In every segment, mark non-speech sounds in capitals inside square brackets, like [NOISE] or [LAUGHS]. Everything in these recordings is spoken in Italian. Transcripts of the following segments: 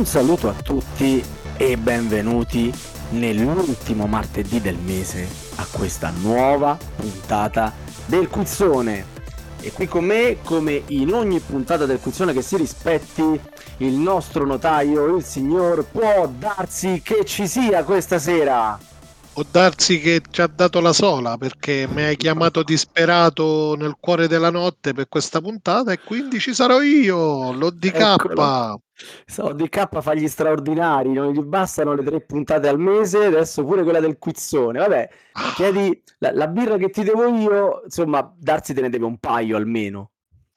Un saluto a tutti e benvenuti nell'ultimo martedì del mese a questa nuova puntata del Quizzone. E qui con me, come in ogni puntata del Quizzone che si rispetti, il nostro notaio, il signor, può darsi che ci sia questa sera. Può darsi che ci ha dato la sola perché mi hai chiamato disperato nel cuore della notte per questa puntata e quindi ci sarò io, l'ODK. Eccolo. So, DK fa gli straordinari, non gli bastano le tre puntate al mese, adesso pure quella del quizzone. Vabbè, chiedi la, la birra che ti devo io, insomma, Darsi te ne deve un paio almeno.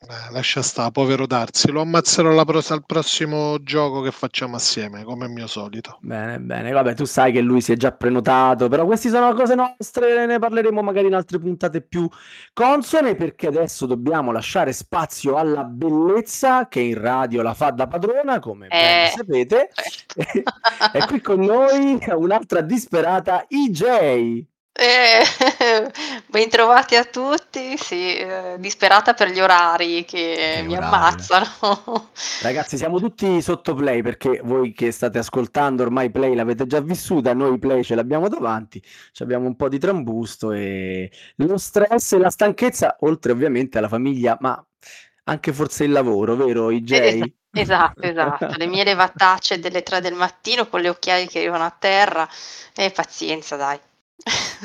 Eh, lascia sta, povero Darsi, lo ammazzerò la pro- al prossimo gioco che facciamo assieme, come al mio solito. Bene, bene, vabbè, tu sai che lui si è già prenotato, però queste sono cose nostre, ne parleremo magari in altre puntate più consone, perché adesso dobbiamo lasciare spazio alla bellezza che in radio la fa da padrona, come ben Eh. sapete. [LAUGHS] e qui con noi un'altra disperata IJ. Eh, [LAUGHS] bentrovati a tutti, sì, eh, disperata per gli orari che Gli mi orari. ammazzano. Ragazzi, siamo tutti sotto play perché voi che state ascoltando ormai play l'avete già vissuta, noi play ce l'abbiamo davanti, ci abbiamo un po' di trambusto e lo stress e la stanchezza, oltre ovviamente alla famiglia, ma anche forse il lavoro, vero IJ? Es- Esatto, esatto, le mie levatacce delle 3 del mattino con le occhiaie che arrivano a terra e pazienza, dai.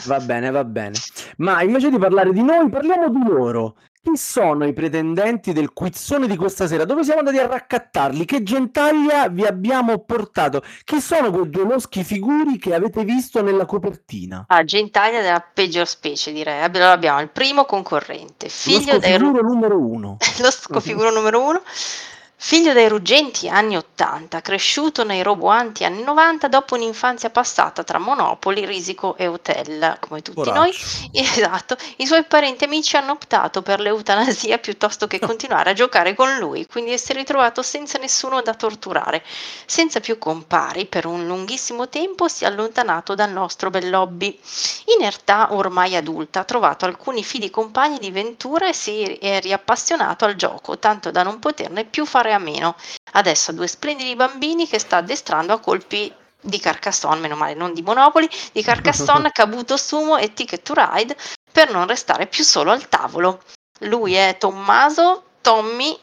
Va bene, va bene. Ma invece di parlare di noi, parliamo di loro. Chi sono i pretendenti del quizzone di questa sera? Dove siamo andati a raccattarli? Che gentaglia vi abbiamo portato? Chi sono quei due loschi figuri che avete visto nella copertina? Ah, gentaglia della peggior specie, direi. Allora abbiamo il primo concorrente, figlio figuro numero uno. [LAUGHS] lo scofiguro numero uno, figlio dei ruggenti anni 80, cresciuto nei roboanti anni 90 dopo un'infanzia passata tra Monopoli, Risico e Hotel, come tutti noi. Poraccio. [LAUGHS] Esatto, i suoi parenti e amici hanno optato per l'eutanasia [LAUGHS] piuttosto che [LAUGHS] continuare a giocare con lui, quindi si è ritrovato senza nessuno da torturare. Senza più compari, per un lunghissimo tempo si è allontanato dal nostro bel lobby. In età ormai adulta ha trovato alcuni fidi compagni di ventura e si è riappassionato al gioco, tanto da non poterne più fare a meno. Adesso ha due splendidi bambini che sta addestrando a colpi di Carcassonne, meno male non di Monopoli, di Carcassonne, [LAUGHS] Cabuto Sumo e Ticket to Ride per non restare più solo al tavolo. Lui è Tommaso Tommy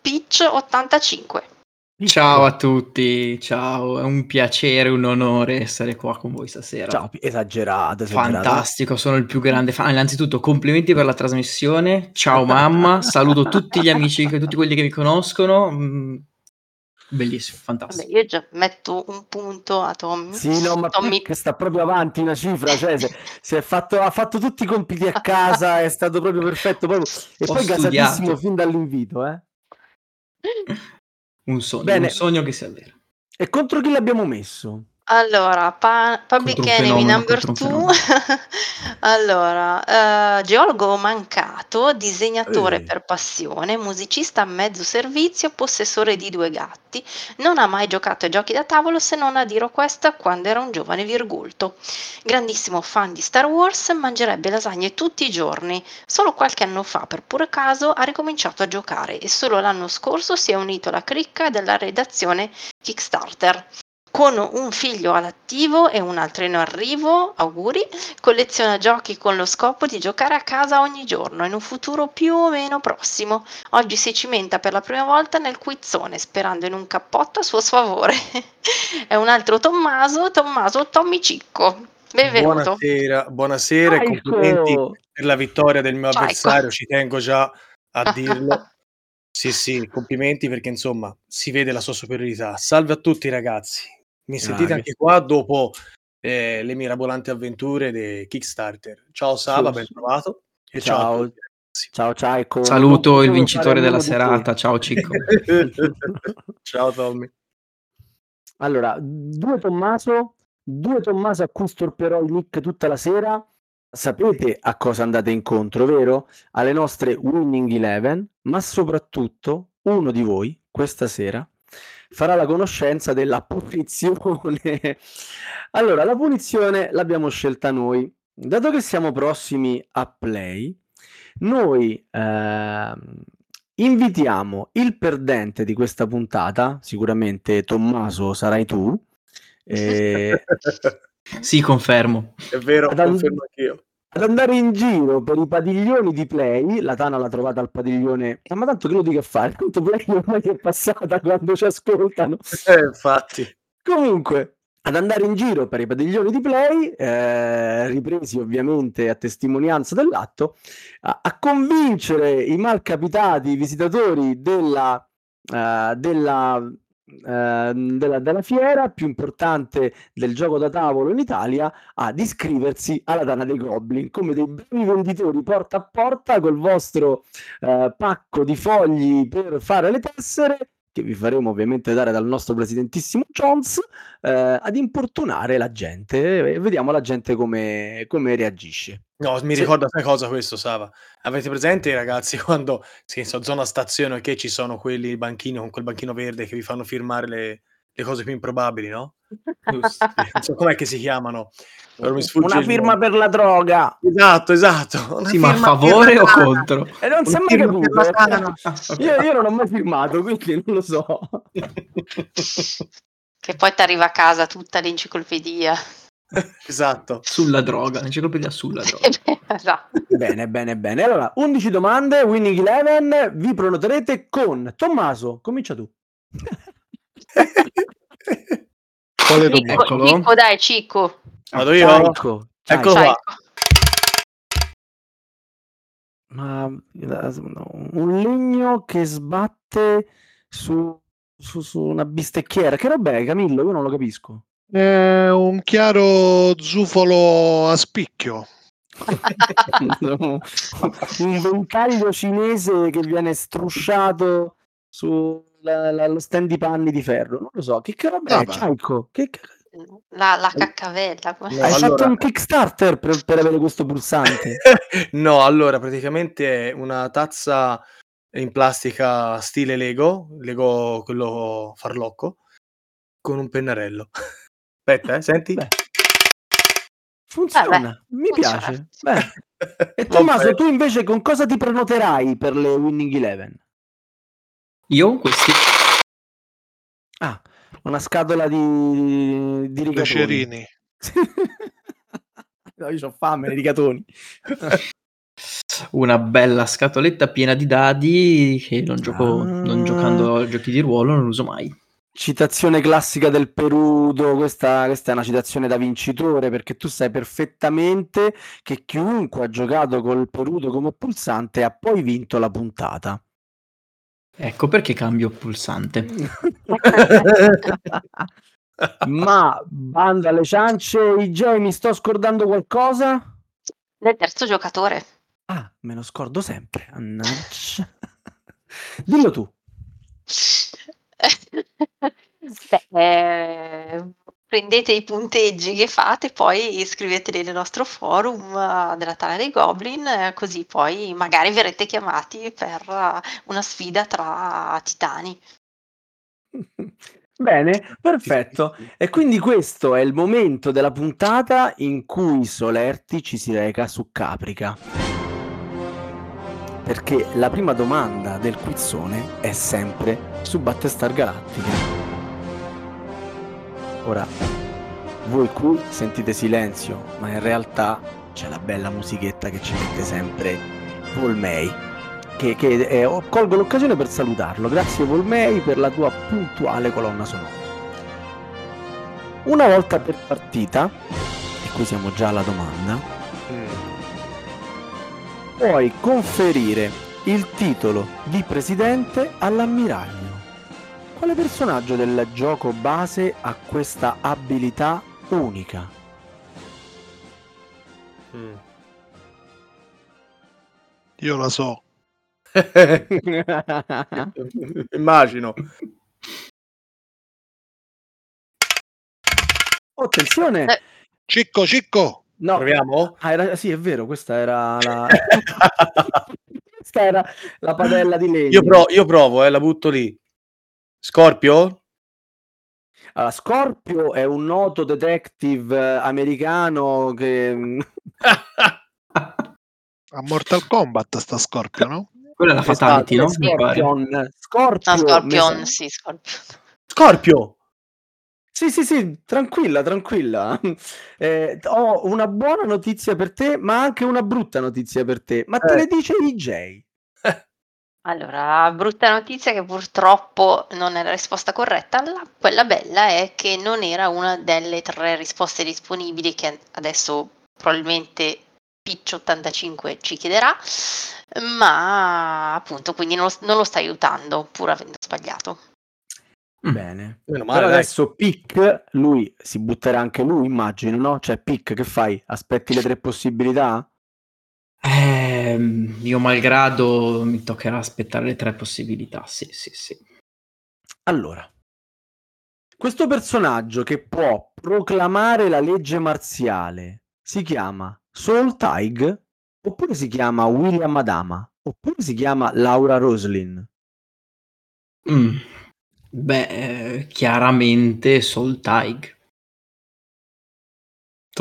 Pitch 85. Ciao a tutti, ciao, è un piacere, un onore essere qua con voi stasera. Ciao, esagerato, esagerato. Fantastico, sono il più grande fan. Innanzitutto, complimenti per la trasmissione. Ciao mamma, [LAUGHS] saluto tutti gli amici, tutti quelli che mi conoscono. Mm, Bellissimo, Vabbè, fantastico. io già metto un punto a Tommy. Sì, no, ma Tommy che sta proprio avanti una cifra, cioè se- si è fatto, ha fatto tutti i compiti a casa, è stato proprio perfetto, proprio- e Ho poi gasatissimo studiato. fin dall'invito, eh. [LAUGHS] Un sogno, Bene. un sogno che si avvera. E contro chi l'abbiamo messo? Allora, pa- Public Contro un Enemy fenomeno, number contro un 2. [LAUGHS] allora, eh, geologo mancato, disegnatore Eh. per passione, musicista a mezzo servizio, possessore di due gatti, non ha mai giocato ai giochi da tavolo se non a dire questa quando era un giovane virgulto. Grandissimo fan di Star Wars, mangerebbe lasagne tutti i giorni. Solo qualche anno fa, per puro caso, ha ricominciato a giocare e solo l'anno scorso si è unito alla cricca della redazione Kickstarter. Con un figlio all'attivo e un altro in arrivo, auguri, colleziona giochi con lo scopo di giocare a casa ogni giorno in un futuro più o meno prossimo. Oggi si cimenta per la prima volta nel quizzone, sperando in un cappotto a suo sfavore. [LAUGHS] È un altro Tommaso, Tommaso Tommy Cicco. Benvenuto. Buonasera, buonasera e complimenti Ecco. per la vittoria del mio Ciao, avversario, ci tengo già a [LAUGHS] dirlo. Sì, sì, complimenti perché insomma si vede la sua superiorità. Salve a tutti ragazzi, mi sentite Bravi. anche qua dopo eh, le mirabolanti avventure di Kickstarter. Ciao Saba, Sì, ben trovato. E ciao. Ciao. Ciao, ciao, ecco. Saluto il vincitore della serata, ciao Cicco. [LAUGHS] ciao Tommy. Allora, due Tommaso, due Tommaso a cui storperò il nick tutta la sera. Sapete a cosa andate incontro, vero? Alle nostre Winning Eleven, ma soprattutto uno di voi questa sera farà la conoscenza della punizione. Allora, la punizione l'abbiamo scelta noi. Dato che siamo prossimi a play, noi ehm, invitiamo il perdente di questa puntata, sicuramente Tommaso sarai tu, eh, Sì, confermo. È vero, Ad- confermo anch'io. Ad andare in giro per i padiglioni di Play. La Tana l'ha trovata al padiglione, Ah, ma tanto che lo dica fare? Tanto Play ormai è passata quando ci ascoltano. Eh, infatti. Comunque, ad andare in giro per i padiglioni di Play, eh, ripresi ovviamente a testimonianza dell'atto, a, a convincere i malcapitati visitatori della, eh, della, eh, della, della fiera più importante del gioco da tavolo in Italia ad iscriversi alla Dana dei Goblin come dei bravi venditori porta a porta col vostro eh, pacco di fogli per fare le tessere che vi faremo ovviamente dare dal nostro presidentissimo Jones eh, ad importunare la gente e vediamo la gente come, come reagisce. No, mi Sì. ricorda una cosa questo, Sava. Avete presente, ragazzi, [LAUGHS] quando sì, so, zona stazione che ci sono quelli banchini con quel banchino verde che vi fanno firmare le, le cose più improbabili, no? [LAUGHS] Non so com'è che si chiamano. Una firma per la droga Esatto, esatto. Una Sì, ma a favore o contro? e non si è mai ok. Io, io non ho mai firmato, quindi non lo so. [LAUGHS] Che poi ti arriva a casa tutta l'enciclopedia. [LAUGHS] Esatto. Sulla droga, l'enciclopedia sulla droga. esatto. bene, bene, bene. Allora, 11 domande, Winning Eleven, vi prenoterete con Tommaso. Comincia tu. Quale Cicco. Cicco, dai, Cicco. Vado io? Ciaico. Eccolo qua. Ma un legno che sbatte su, su, su una bistecchiera. Che roba è, Camillo? Io non lo capisco. È un chiaro zufolo a spicchio. [LAUGHS] un ventaglio cinese che viene strusciato sullo stand di panni di ferro. Non lo so. Che, che roba è. Ciaico? Che, La, la caccavella. No, Hai allora- fatto un Kickstarter per, per avere questo pulsante? [LAUGHS] no, allora praticamente è una tazza in plastica stile Lego, Lego quello farlocco, con un pennarello. [LAUGHS] Aspetta, eh, senti? Beh, funziona, Eh, beh, mi funziona. piace. Beh. [LAUGHS] E Tommaso, tu invece con cosa ti prenoterai per le Winning Eleven? Io questi. Ah, una scatola di, di rigatoni. [LAUGHS] No, io ho fame, i rigatoni. [LAUGHS] Una bella scatoletta piena di dadi che non gioco, non Ah. giocando a giochi di ruolo, non uso mai. Citazione classica del Perudo, questa, questa è una citazione da vincitore perché tu sai perfettamente che chiunque ha giocato col Perudo come pulsante ha poi vinto la puntata. Ecco perché cambio pulsante. [LAUGHS] Ma bando alle ciance, IJ, mi sto scordando qualcosa? Del terzo giocatore. Ah, me lo scordo sempre. Mannaggia. Dillo tu. [LAUGHS] Beh, eh, prendete i punteggi che fate, poi iscrivetevi nel nostro forum eh, della Tana dei Goblin, eh, così poi magari verrete chiamati per eh, una sfida tra titani. [LAUGHS] Bene, perfetto. E quindi questo è il momento della puntata in cui Solerti ci si reca su Caprica. Perché la prima domanda del quizzone è sempre su Battestar Galactica. Ora, voi qui sentite silenzio, ma in realtà c'è la bella musichetta che ci mette sempre Volmei. Che, che oh, colgo l'occasione per salutarlo. Grazie Volmei per la tua puntuale colonna sonora. Una volta per partita, e qui siamo già alla domanda, Mm. puoi conferire il titolo di presidente all'ammiraglio. Quale personaggio del gioco base ha questa abilità unica? Mm. Io la so. [LAUGHS] Immagino. Attenzione! Eh. Cicco, Cicco. No, Proviamo? ah, era- sì, è vero, questa era la... [LAUGHS] questa era la padella di legno. io, pro- io provo, eh, la butto lì. Scorpio? Allora, Scorpio è un noto detective eh, americano che... [LAUGHS] A Mortal Kombat sta Scorpio, no? Quella è la Fatality, Esatto, no? Scorpion, Scorpio, No, Scorpion, sì, Scorpion. Scorpio! Sì, sì, sì, tranquilla, tranquilla. [LAUGHS] Eh, ho una buona notizia per te, ma anche una brutta notizia per te. Ma te Eh. le dice EJ. Allora, brutta notizia che purtroppo non è la risposta corretta. La- quella bella è che non era una delle tre risposte disponibili che adesso probabilmente Piccio85 ci chiederà, ma appunto quindi non lo, non lo sta aiutando pur avendo sbagliato. Mm. Bene. Male, Però dai. adesso Pic, lui si butterà anche lui, immagino, no? Cioè, Pic, che fai? Aspetti le tre possibilità? Ehm, io malgrado mi toccherà aspettare le tre possibilità. Sì, sì, sì. Allora, questo personaggio che può proclamare la legge marziale si chiama Soul Tig, oppure si chiama William Adama, oppure si chiama Laura Roslin. Mm. Beh, eh, chiaramente Soul Tig.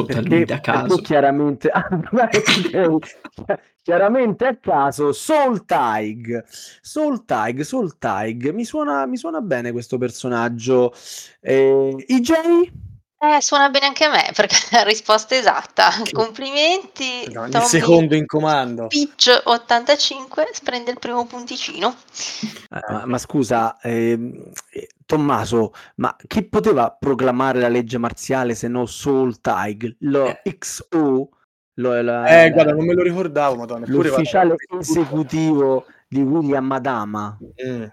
Totalmente Perché, a caso. chiaramente, [LAUGHS] ah, ok. chiaramente a caso Soul Tig, Soul Tig, Soul Tig, mi suona, mi suona bene questo personaggio. Eh, EJ? Eh, suona bene anche a me [LAUGHS] perché è la risposta esatta. Complimenti. No, il Tommy secondo in comando. Pitch 85 prende il primo punticino. Eh, ma, ma scusa, ehm, eh, Tommaso, ma chi poteva proclamare la legge marziale se no Soul Tig? Lo XO, lo- la- Eh, la- guarda, non me lo ricordavo, madonna. l'ufficiale esecutivo di William Adama. Mm.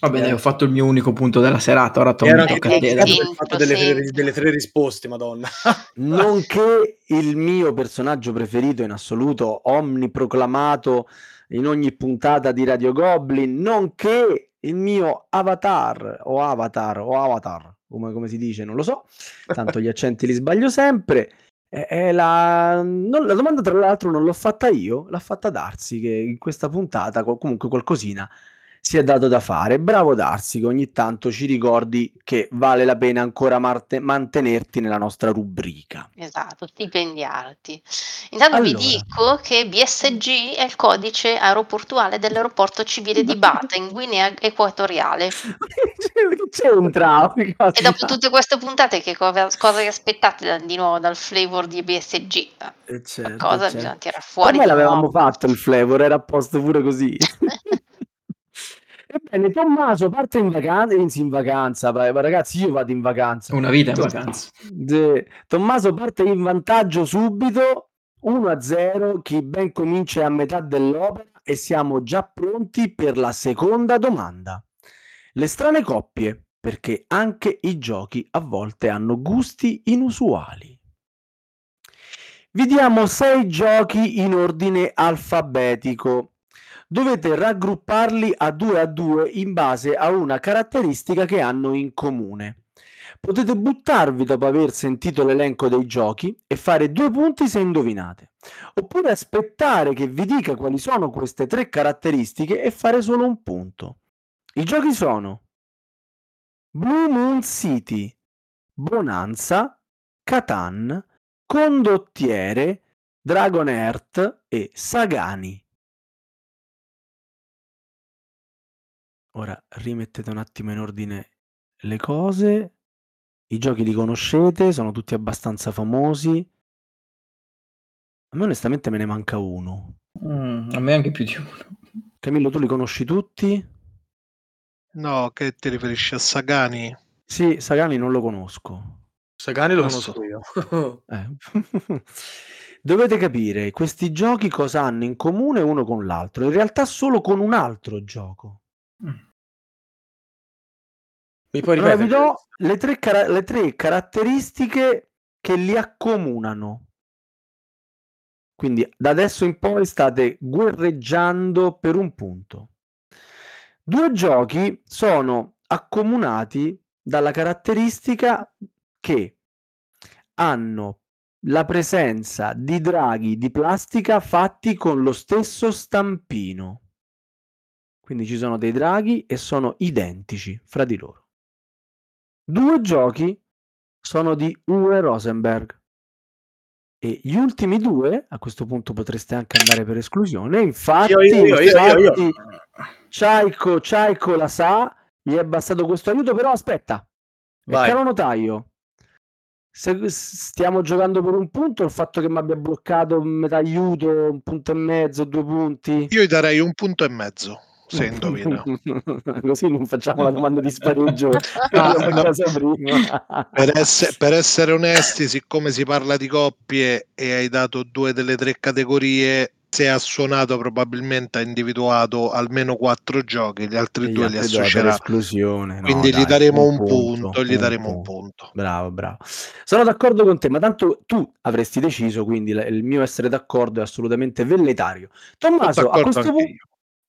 Vabbè, dai, Eh. ho fatto il mio unico punto della serata. Ora tocca a te. del fatto delle, tre- delle tre risposte, madonna. [LAUGHS] nonché il mio personaggio preferito in assoluto, omniproclamato in ogni puntata di Radio Goblin, nonché il mio avatar o avatar o avatar, come, come si dice, non lo so, tanto gli accenti li sbaglio sempre. La... non- la domanda tra l'altro non l'ho fatta io, l'ha fatta Darsi che in questa puntata co- comunque qualcosina si è dato da fare. Bravo Darsi che ogni tanto ci ricordi che vale la pena ancora marte- mantenerti nella nostra rubrica. Esatto, stipendiarti. Intanto vi Allora. dico che BSG è il codice aeroportuale dell'aeroporto civile di Bata in Guinea Equatoriale. [LAUGHS] c'entra? E dopo tutte queste puntate, che cosa, cosa vi aspettate da- di nuovo dal flavor di BSG? Eh, certo, Cosa certo. bisogna tirare fuori? Di l'avevamo nuovo? fatto il flavor, era a posto pure così. [LAUGHS] Ebbene, Tommaso parte in vacanza, in vacanza, ragazzi, io vado in vacanza. Una vita in vacanza. De- Tommaso parte in vantaggio subito 1-0, chi ben comincia è a metà dell'opera e siamo già pronti per la seconda domanda. Le strane coppie, perché anche i giochi a volte hanno gusti inusuali. Vi diamo sei giochi in ordine alfabetico. Dovete raggrupparli a due a due in base a una caratteristica che hanno in comune. Potete buttarvi dopo aver sentito l'elenco dei giochi e fare due punti se indovinate. Oppure aspettare che vi dica quali sono queste tre caratteristiche e fare solo un punto. I giochi sono Blue Moon City, Bonanza, Catan, Condottiere, Dragon Earth e Sagani. Ora rimettete un attimo in ordine le cose. I giochi li conoscete, sono tutti abbastanza famosi. A me onestamente me ne manca uno. Mm, a me anche più di uno. Camillo, tu li conosci tutti? No, che ti riferisci a Sagani? Sì, Sagani non lo conosco. Sagani lo conosco so. io. [LAUGHS] Eh. [LAUGHS] Dovete capire questi giochi cosa hanno in comune uno con l'altro. In realtà solo con un altro gioco. Mi puoi Allora vi ripetere? do le tre, cara- le tre caratteristiche che li accomunano. Quindi da adesso in poi state guerreggiando per un punto. Due giochi sono accomunati dalla caratteristica che hanno la presenza di draghi di plastica fatti con lo stesso stampino. Quindi ci sono dei draghi e sono identici fra di loro. Due giochi sono di Uwe Rosenberg. E gli ultimi due, a questo punto potreste anche andare per esclusione. Infatti, Io, io, io, io, io, io. infatti, Ciaico, Ciaico la sa, gli è bastato questo aiuto, però aspetta. Vai. caro notaio, se stiamo giocando per un punto, il fatto che mi abbia bloccato metà aiuto, un punto e mezzo, due punti. Io gli darei un punto e mezzo se indovina. [LAUGHS] Così non facciamo la domanda di spareggio. [LAUGHS] Ah, no. Per, esse- per essere onesti, siccome si parla di coppie e hai dato due delle tre categorie, se ha suonato probabilmente ha individuato almeno quattro giochi, gli altri gli due li altri per associerà. esclusione. no, Quindi gli dai, daremo un punto, punto, gli un daremo un punto. punto. Bravo, bravo. Sono d'accordo con te, ma tanto tu avresti deciso, quindi il mio essere d'accordo è assolutamente velletario. Tommaso, a questo, punto, io.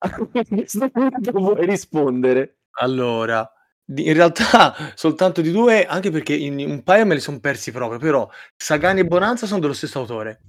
A questo punto vuoi rispondere? Allora, in realtà [LAUGHS] soltanto di due, anche perché in un paio me li sono persi proprio, però Sagani e Bonanza sono dello stesso autore,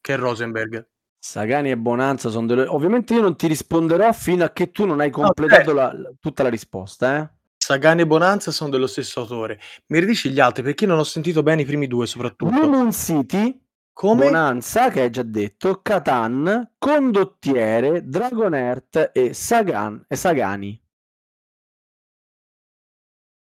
che è Rosenberg. Sagani e Bonanza sono delle... Ovviamente io non ti risponderò fino a che tu non hai completato la- la- tutta la risposta, eh? Sagani e Bonanza sono dello stesso autore. Mi ridici gli altri perché non ho sentito bene i primi due soprattutto. Moon City, Come? Bonanza, che hai già detto, Catan, Condottiere, Dragon Earth e, Sagan, e Sagani.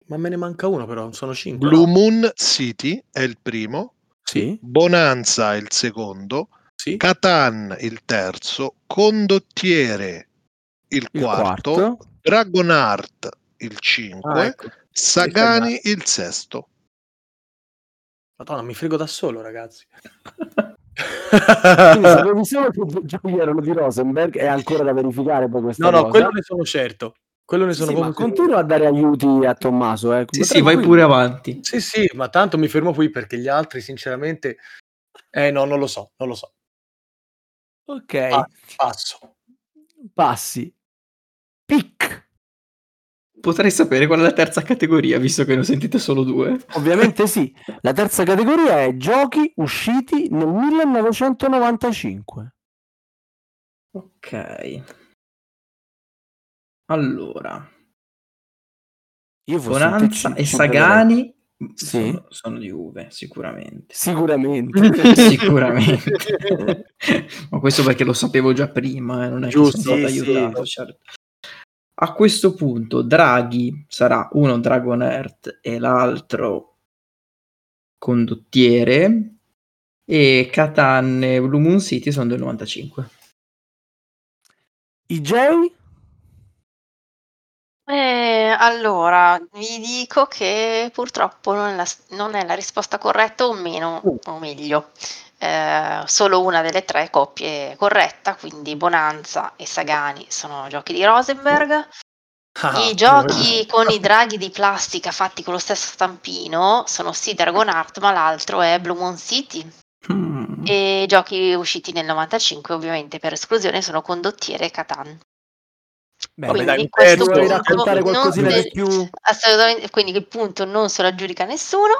Ma me ne manca uno però, sono cinque. Blue no? Moon City è il primo, Sì? Bonanza è il secondo, Sì. Catan il terzo, Condottiere il, Il quarto, quarto. Dragonart il cinque, Ah, ecco. Sagani il sesto. Madonna, mi frego da solo, ragazzi. Quindi sapevi [LAUGHS] solo che giochi erano di Rosenberg, è ancora da verificare poi questa No, no, cosa. quello ne sono certo. Quello ne sono sì, ma proprio continua a dare aiuti a Tommaso. Eh. Sì, sì, vai pure avanti. Sì, sì, ma tanto mi fermo qui perché gli altri, sinceramente, eh no, non lo so, non lo so. Ok, Ah. Passo. passi. Potrei sapere qual è la terza categoria, visto che ne ho sentite solo due. Ovviamente sì. La terza categoria è giochi usciti nel 1995. Ok. Allora, Io Bonanza e. Sagani Sì. sono, sono di Uve, sicuramente. Sicuramente. [LAUGHS] Sicuramente. [LAUGHS] Ma questo perché lo sapevo già prima, eh, non è Giusto, che sono stato sì, aiutato. certo. A questo punto Draghi sarà uno Dragon Earth e l'altro condottiere e Catan e Blue Moon City sono del 95. IJ? Eh, allora, vi dico che purtroppo non è la, non è la risposta corretta, o meno, o meglio, eh, solo una delle tre coppie è corretta, quindi Bonanza e Sagani sono giochi di Rosenberg. Ah, I giochi con i draghi di plastica fatti con lo stesso stampino sono sì Dragon Art, ma l'altro è Blue Moon City. Mm. E i giochi usciti nel 95, ovviamente per esclusione, sono Condottiere e Catan. Dai, Quindi un questo punto raccontare qualcosina di più? Assolutamente, quindi il punto non se lo aggiudica nessuno.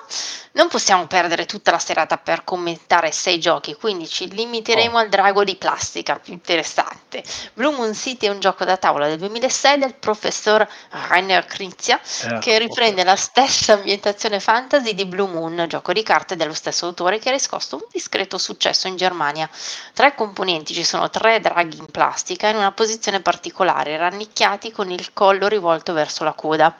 Non possiamo perdere tutta la serata per commentare sei giochi, quindi ci limiteremo Oh. al drago di plastica, più interessante. Blue Moon City è un gioco da tavola del 2006 del professor Rainer Knizia Eh, che riprende la stessa ambientazione fantasy di Blue Moon, gioco di carte dello stesso autore che ha riscosso un discreto successo in Germania. Tra i componenti ci sono tre draghi in plastica in una posizione particolare, rannicchiati con il collo rivolto verso la coda.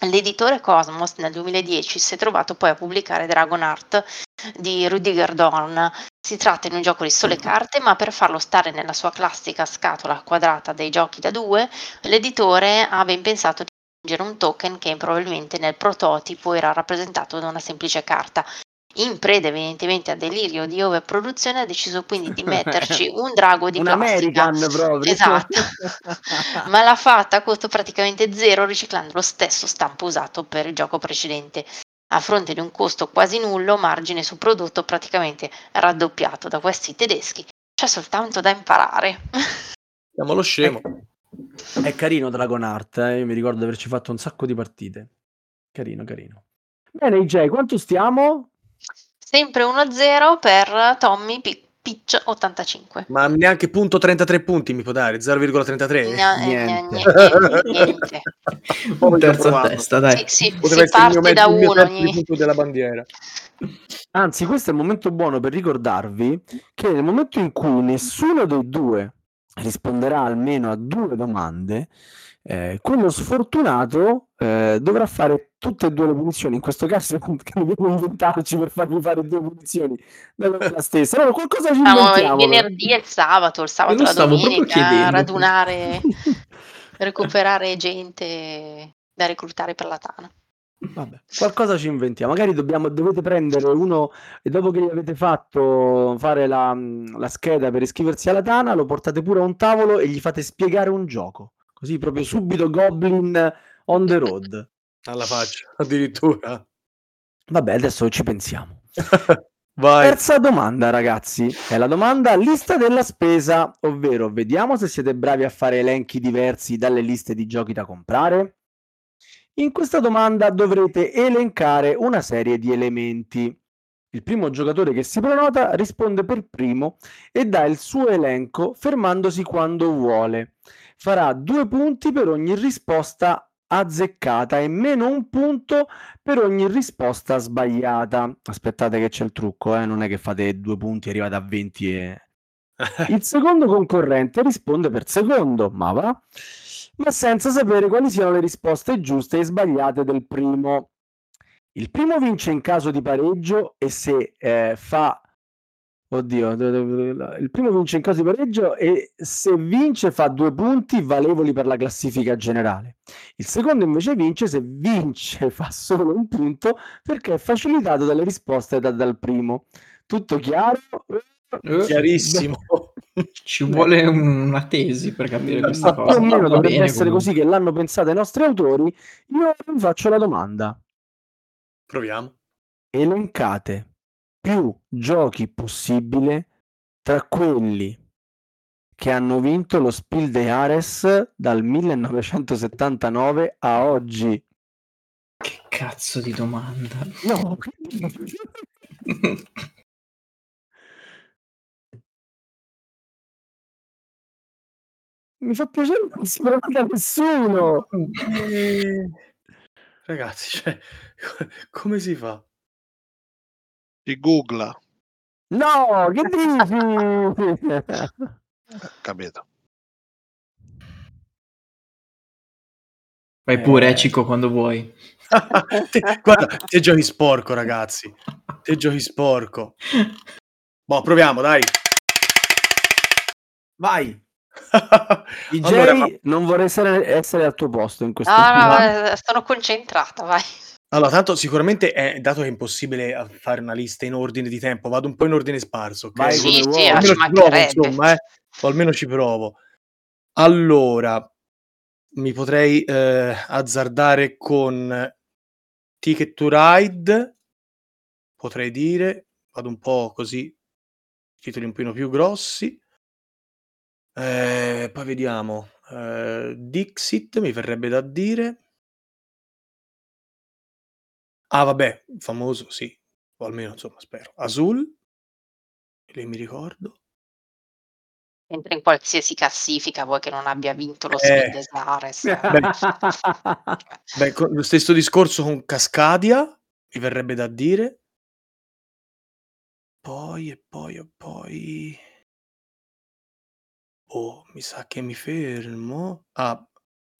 L'editore Cosmos nel 2010 si è trovato poi a pubblicare Dragon Art di Rudiger Dorn. Si tratta di un gioco di sole carte, ma per farlo stare nella sua classica scatola quadrata dei giochi da due, l'editore ha ben pensato di aggiungere un token che probabilmente nel prototipo era rappresentato da una semplice carta. In preda evidentemente a delirio di overproduzione ha deciso quindi di [LAUGHS] metterci un drago di Un plastica. American proprio. Esatto. [LAUGHS] Ma l'ha fatta a costo praticamente zero riciclando lo stesso stampo usato per il gioco precedente. A fronte di un costo quasi nullo, margine su prodotto praticamente raddoppiato da questi tedeschi. C'è soltanto da imparare. [LAUGHS] Siamo lo scemo. È carino Dragon Art, eh? io mi ricordo di averci fatto un sacco di partite. Carino, carino. Bene, IJ, quanto stiamo? Sempre 1-0 per Tommy Pi- Pitch 85. Ma neanche punto 33 punti mi può dare, 0,33? Gna- eh, niente. niente. Poi [LAUGHS] Un terzo a testa, dai. Sì, sì, Poteva si parte mezzo, da uno ogni... punto della bandiera. Anzi, questo è il momento buono per ricordarvi che nel momento in cui nessuno dei due risponderà almeno a due domande, eh, quello sfortunato eh, dovrà fare tutte e due le punizioni. In questo caso [LAUGHS] che dobbiamo inventarci per farvi fare due punizioni la stessa. Allora, qualcosa ci Siamo il inventiamo. venerdì e il sabato, il sabato lo e la domenica, radunare, [LAUGHS] recuperare gente da reclutare per la Tana. Vabbè, qualcosa ci inventiamo. Magari dobbiamo, dovete prendere uno e dopo che gli avete fatto fare la, la scheda per iscriversi alla Tana, lo portate pure a un tavolo e gli fate spiegare un gioco. Così proprio subito Goblin on the road. [LAUGHS] Alla faccia, addirittura. Vabbè, adesso ci pensiamo. [LAUGHS] Vai. Terza domanda, ragazzi. È la domanda lista della spesa, ovvero vediamo se siete bravi a fare elenchi diversi dalle liste di giochi da comprare. In questa domanda dovrete elencare una serie di elementi. Il primo giocatore che si prenota risponde per primo e dà il suo elenco fermandosi quando vuole. Farà due punti per ogni risposta azzeccata e meno un punto per ogni risposta sbagliata. Aspettate che c'è il trucco, eh? non è che fate due punti e arrivate a 20 e... [LAUGHS] Il secondo concorrente risponde per secondo, ma va, ma senza sapere quali siano le risposte giuste e sbagliate del primo. Il primo vince in caso di pareggio e se eh, fa Oddio, il primo vince in caso di pareggio e se vince fa due punti valevoli per la classifica generale. Il secondo invece vince se vince fa solo un punto perché è facilitato dalle risposte date dal primo. Tutto chiaro? Eh, Chiarissimo. [LAUGHS] Ci vuole una tesi per capire questa Ma più cosa. o meno dovrebbe bene, essere comunque. così che l'hanno pensato i nostri autori. Io vi faccio la domanda. Proviamo. Elencate più giochi possibile tra quelli che hanno vinto lo Spiel des Jahres dal 1979 a oggi. Che cazzo di domanda? No. Mi fa piacere che non si prenda nessuno. Eh, Ragazzi, cioè, [LAUGHS] come si fa? Si googla, No, che dici? [LAUGHS] capito? Vai pure, Eh. Cico, quando vuoi. Te- guarda, te giochi sporco, ragazzi. Te giochi sporco. Boh, proviamo, dai. Vai. [LAUGHS] DJ, Allora, ma- non vorrei essere, essere al tuo posto in questo Ah, no, momento. eh, sono concentrata, vai. Allora, tanto sicuramente è dato che è impossibile a fare una lista in ordine di tempo, vado un po' in ordine sparso, ok? Vai Sì, come sì, vuoi. ah, almeno ci ci provo, mancherebbe. insomma, eh. O almeno ci provo. Allora, mi potrei eh, azzardare con Ticket to Ride, potrei dire, vado un po' così, titoli un pochino più grossi. Eh, poi vediamo, eh, Dixit mi verrebbe da dire. Ah, vabbè, famoso, sì, o almeno insomma, spero. Azul, lì mi ricordo. Entra in qualsiasi classifica, vuoi che non abbia vinto lo Eh. Speed des Jahres. Beh, con lo stesso discorso con Cascadia, mi verrebbe da dire. Poi e poi e poi. Oh, mi sa che mi fermo. Ah,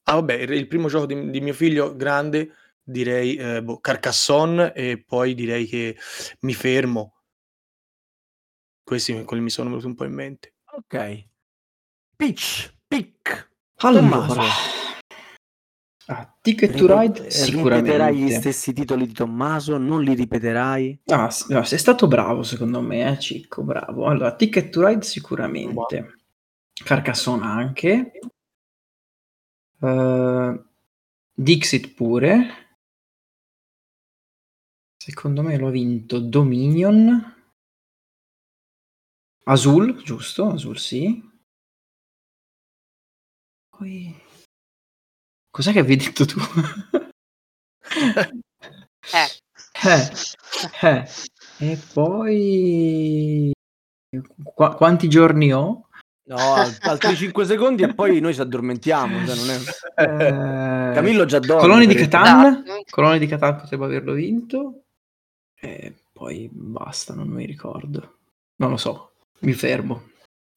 ah, vabbè, il il primo gioco di, di mio figlio grande direi eh, boh, Carcassonne e poi direi che mi fermo. Questi quelli mi sono venuti un po' in mente. ok. Pitch, pick. Allora, Tommaso. ah, Ticket to Ride Ripet- Ripeterai gli sicuramente. stessi titoli di Tommaso, non li ripeterai. Ah, no, sei stato bravo secondo me, eh, Cicco, bravo. Allora, Ticket to Ride sicuramente. Carcassonne anche. Eh, Dixit pure. Secondo me l'ho vinto Dominion. Azul, giusto? Azul sì. Poi... Cos'è che avevi detto tu? Eh. Eh, eh. E poi... Qua- quanti giorni ho? No, al- altri [LAUGHS] 5 secondi e poi noi ci addormentiamo. cioè non è- Eh, Camillo già dorme. Colonie di Catan. No. Colonie di Catan potrebbe averlo vinto. Eh, poi basta, non mi ricordo. Non lo so, mi fermo.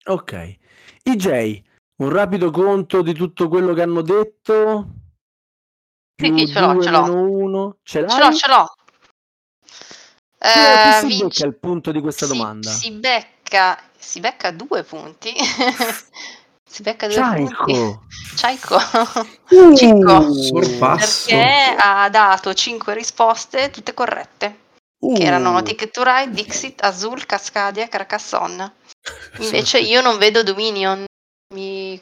Ok. IJ, un rapido conto di tutto quello che hanno detto. Sì, Più sì, ce l'ho, due, ce l'ho. uno. Ce? Ce l'ho, ce l'ho. Eh, si becca il punto di questa si- domanda? Si, becca, si becca due punti. [LAUGHS] si becca due punti. Ciaico. Ciaico. [LAUGHS] Uh, Cicco. Sorpasso. Perché ha dato cinque risposte, tutte corrette. Uh. Che erano Ticket to Ride, Dixit, Azul, Cascadia, Carcassonne. [LAUGHS] Invece io non vedo Dominion. Mi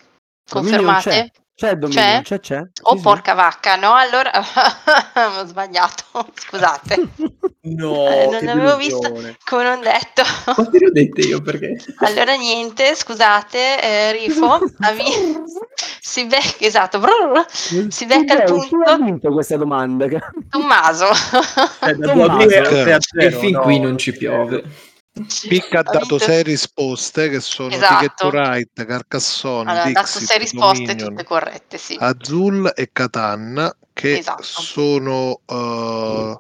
confermate? C'è, c'è Dominion, C'è? c'è, c'è. Oh Sì, sì. porca vacca, no? Allora [LAUGHS] ho sbagliato, [LAUGHS] scusate. No, Eh, non avevo visto. Come non detto. Quante ne ho dette io perché? Allora niente, scusate, eh, Rifo, [LAUGHS] avi- si becca, esatto, brrr, si becca il IJ, chi ha punto vinto questa domanda? Tommaso. Eh, da Tommaso. 2 a 3 a E 0. fin no, qui non ci piove. Picca ha dato vinto- sei risposte che sono Esatto. Ticket to Ride, Carcassonne, Allora, ha dato Dixit, sei risposte Dominion, tutte corrette, sì. Azul e Catan che Esatto. sono eh,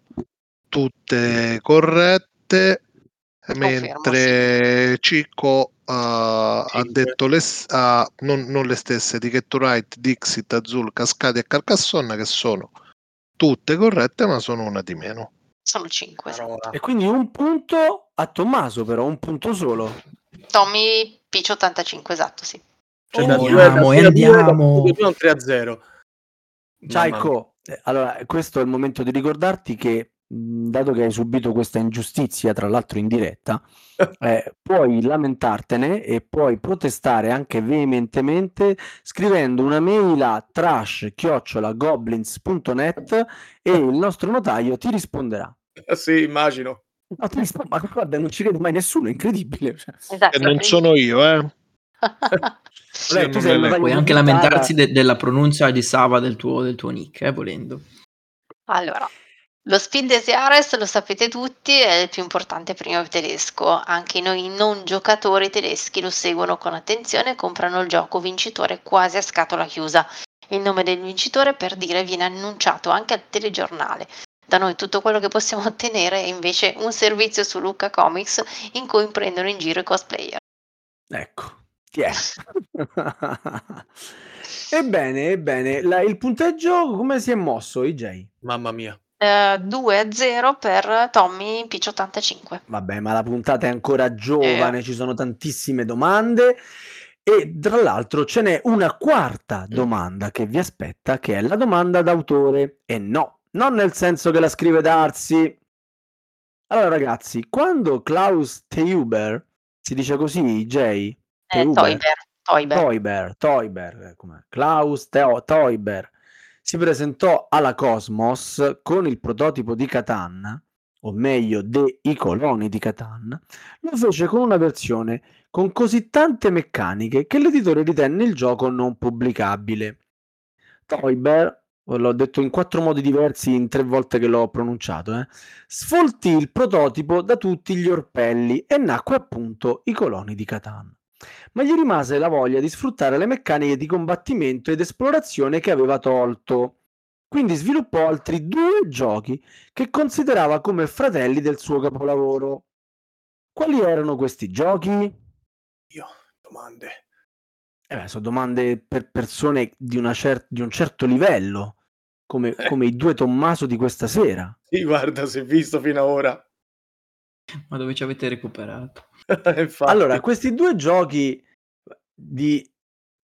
tutte corrette mentre Cicco eh, ha detto le, ha- non, non le stesse Ticket to Ride, Dixit, Azul, Cascade e Carcassonne che sono tutte corrette ma sono una di meno Sono cinque. esatto. Parola. E quindi un punto a Tommaso, però, un punto solo. Tommy Piccio 85, esatto, sì. Cioè, da Andiamo, 2 a 3 a 2, andiamo. da 2 a 3 a 0. Ciaico, eh, allora questo è il momento di ricordarti che, dato che hai subito questa ingiustizia, tra l'altro in diretta, [LAUGHS] eh, puoi lamentartene e puoi protestare anche veementemente scrivendo una mail a trash-goblins.net e il nostro notaio ti risponderà. sì, immagino. No, ti rispo- ma guarda, non ci crede mai nessuno, è incredibile. cioè. Esatto. e non sono io eh [LAUGHS] Vabbè, tu sei Puoi anche lamentarsi de- della pronuncia di Sava del tuo, del tuo nick, eh, volendo. Allora, lo Speed des Jahres lo sapete tutti, è il più importante premio tedesco. Anche noi non giocatori tedeschi lo seguono con attenzione e comprano il gioco vincitore quasi a scatola chiusa. Il nome del vincitore, per dire, viene annunciato anche al telegiornale. Da noi tutto quello che possiamo [LAUGHS] ottenere è invece un servizio su Lucca Comics in cui prendono in giro i cosplayer. Ecco, ti [LAUGHS] ebbene, ebbene, la- il punteggio come si è mosso, IJ? Mamma mia. Eh, 2 a 0 per Tommy Pitch 85. Vabbè, ma la puntata è ancora giovane, ci sono tantissime domande e tra l'altro ce n'è una quarta domanda che vi aspetta, che è la domanda d'autore. E no, non nel senso che la scrive Darsi. Allora ragazzi, quando Klaus Teuber, si dice così, IJ? Eh, Teuber? Toiber. Toiber. Teuber, Teuber, eh? Klaus Teo, Teuber si presentò alla Cosmos con il prototipo di Catan, o meglio dei coloni di Catan, lo fece con una versione con così tante meccaniche che l'editore ritenne il gioco non pubblicabile. Teuber, l'ho detto in quattro modi diversi in tre volte che l'ho pronunciato, eh, sfoltì il prototipo da tutti gli orpelli e nacque appunto i coloni di Catan ma gli rimase la voglia di sfruttare le meccaniche di combattimento ed esplorazione che aveva tolto. Quindi sviluppò altri due giochi che considerava come fratelli del suo capolavoro. Quali erano questi giochi? Io, domande. Eh beh, sono domande per persone di, una cer- di un certo livello, come, Eh. come i due Tommaso di questa sera. Sì, guarda, si è visto fino ad ora. Ma dove ci avete recuperato? [LAUGHS] Infatti. Allora, questi due giochi di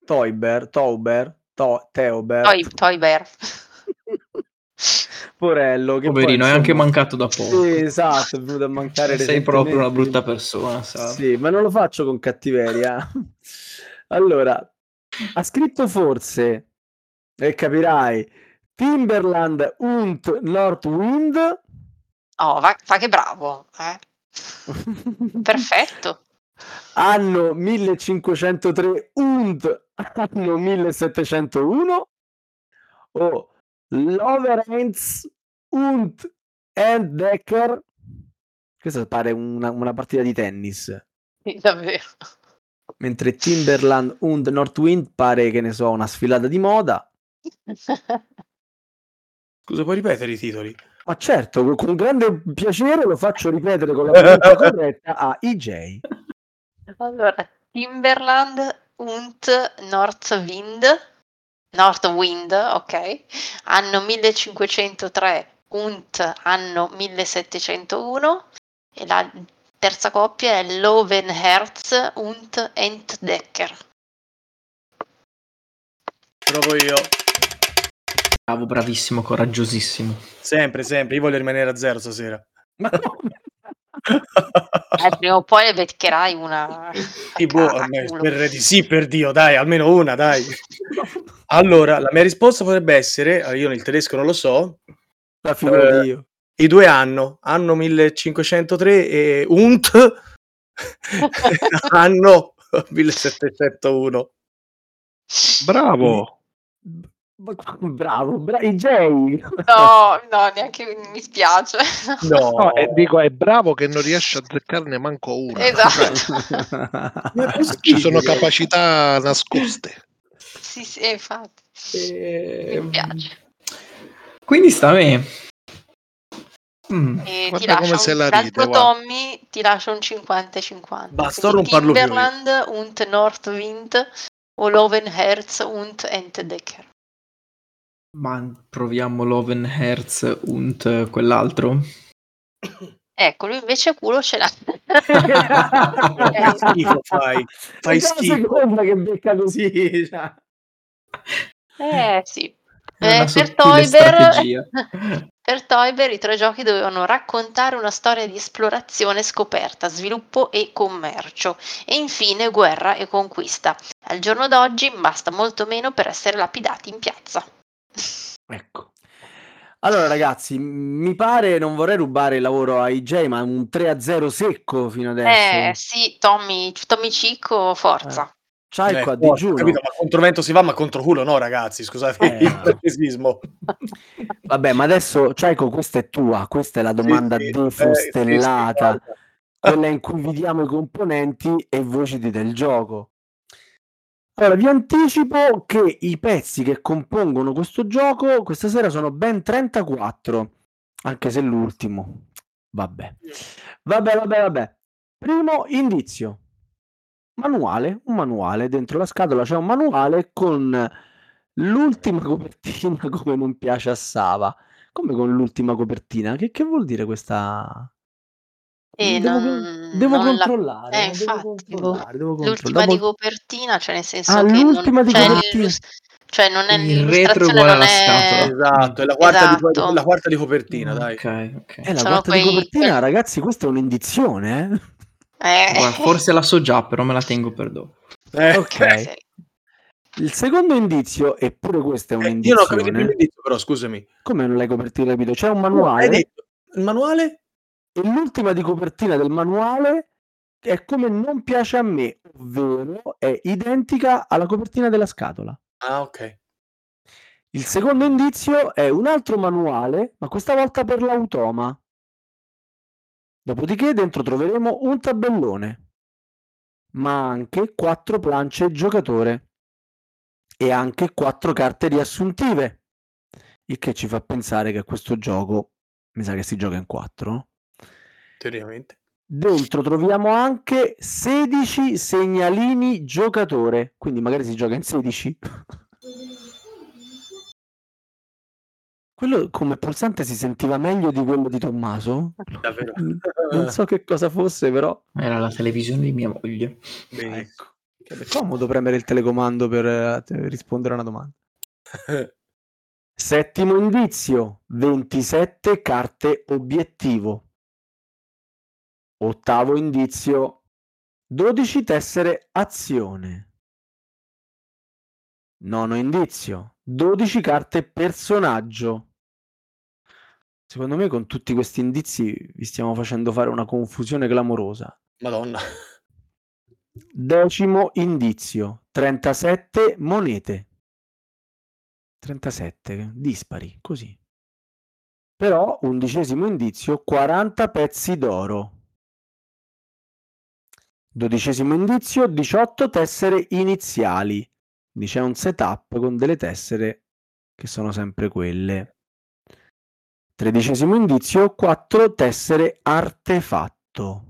Teuber, Tauber, To- Teober, Toi- Toiber. [LAUGHS] Porello, che poi, Poverino, è anche mancato da poco. Sì, esatto, è venuto a mancare Sei proprio una brutta persona, Sava. Sì, ma non lo faccio con cattiveria. [LAUGHS] Allora, ha scritto forse, e capirai, Timberland und Northwind. Oh, va, fa che bravo. eh. [LAUGHS] Perfetto. anno 1503 und anno 1701 o Loverenz und Entdecker questa pare una, una partita di tennis Sì, davvero. mentre Timberland und Northwind pare che ne so una sfilata di moda [LAUGHS] Scusa, puoi ripetere i titoli? Ma certo, con- grande piacere lo faccio ripetere con la pronuncia [LAUGHS] corretta a EJ. Allora, Timberland und Northwind, Northwind, ok, anno 1503 und anno 1701 e la terza coppia è Lovenherz und Entdecker. Provo io. Bravo, bravissimo, coraggiosissimo. Sempre, sempre. Io voglio rimanere a zero stasera. Ma come? [LAUGHS] Eh, prima o poi beccherai una. Sì, boh, di sì, per Dio, dai, almeno una, dai. Allora, la mia risposta potrebbe essere, eh, io nel tedesco non lo so, La figura Eh, di io. i due anno, anno 1503 e unt [LAUGHS] anno 1701. Bravo. Bravo, bravo, EJ. No, no, neanche mi spiace. [LAUGHS] No, No, e dico, è bravo che non riesce a azzeccarne manco una. Esatto. [LAUGHS] È Ci sono capacità nascoste. Sì, sì, infatti. Eh, Mi piace. Quindi sta a me. Mm. E ti Guarda lascia come un, se la l'altro ride. Tommy ti lascia un 50-50. Basta, non parlo più io. Timberland und Nordwind o Lovenherz und Entdecker. Ma proviamo Lovenherz und quell'altro. Ecco, lui invece culo ce l'ha. Fai schifo, fai. Fai schifo. seconda che becca così. cioè. Eh sì. Eh, per Toiber, [LAUGHS] per Toiber i tre giochi dovevano raccontare una storia di esplorazione, scoperta, sviluppo e commercio e infine guerra e conquista. Al giorno d'oggi basta molto meno per essere lapidati in piazza. Ecco. Allora ragazzi, mi pare, non vorrei rubare il lavoro a EJ, ma un 3-0 secco fino Eh adesso. sì, Tommy, Tommy Cicco, forza. Eh, a forza, digiuno. capito, ma contro vento si va, ma contro culo no, ragazzi, scusate Eh, il no. precisismo. [LAUGHS] Vabbè, ma adesso, Cialco, questa è tua, questa è la domanda Sì, sì, eh, defostellata, sì, sì, guarda. quella in cui vi diamo i componenti e voi ci dite il gioco. Allora, vi anticipo che i pezzi che compongono questo gioco questa sera sono ben 34, anche se l'ultimo. Vabbè. Vabbè, vabbè, vabbè. Primo indizio. Manuale, un manuale, dentro la scatola c'è un manuale con l'ultima copertina [LAUGHS] come non piace a Sava. Come con l'ultima copertina? Che, che vuol dire questa... E devo, non- devo non la- controllare, Eh, devo infatti, controllare, devo L'ultima controllare. di Dopo- copertina, cioè nel senso Ah, che non, l'ultima di cioè, copertina. cioè non è Il retro uguale non alla è... scatola. Esatto, è la quarta, di, Esatto. la quarta di copertina, dai. Ok, ok. Eh, la Sono quarta di quei- copertina, quel- ragazzi, questa è un'indizione, eh? Eh, Guarda, forse la so già, però me la tengo per dopo. Eh, Ok. [LAUGHS] sì. Il secondo indizio, e pure questa è eh, io non ho capito il un'indizione. primo indizio, però scusami. Come non l'hai copertina, capito? C'è un No, hai manuale detto il manuale? E l'ultima di copertina del manuale è come non piace a me, ovvero è identica alla copertina della scatola. Ah, ok. Il secondo indizio è un altro manuale, ma questa volta per l'automa. Dopodiché dentro troveremo un tabellone, ma anche quattro plance giocatore e anche quattro carte riassuntive, il che ci fa pensare che questo gioco mi sa che si gioca in quattro. Teoricamente. Dentro troviamo anche 16 segnalini giocatore, quindi magari si gioca in 16. [LAUGHS] Quello come pulsante si sentiva meglio di quello di Tommaso? Davvero. Non so che cosa fosse, però. Era la televisione di mia moglie. Benissimo. Ecco. È comodo premere il telecomando per eh, rispondere a una domanda. [LAUGHS] Settimo indizio, 27 carte obiettivo. Ottavo indizio, 12 tessere azione. Nono indizio, 12 carte personaggio. Secondo me con tutti questi indizi vi stiamo facendo fare una confusione clamorosa. Madonna. Decimo indizio, 37 monete. 37, dispari, così. Però, undicesimo indizio, 40 pezzi d'oro. Dodicesimo indizio, 18 tessere iniziali. Quindi c'è un setup con delle tessere che sono sempre quelle. Tredicesimo indizio, 4 tessere artefatto,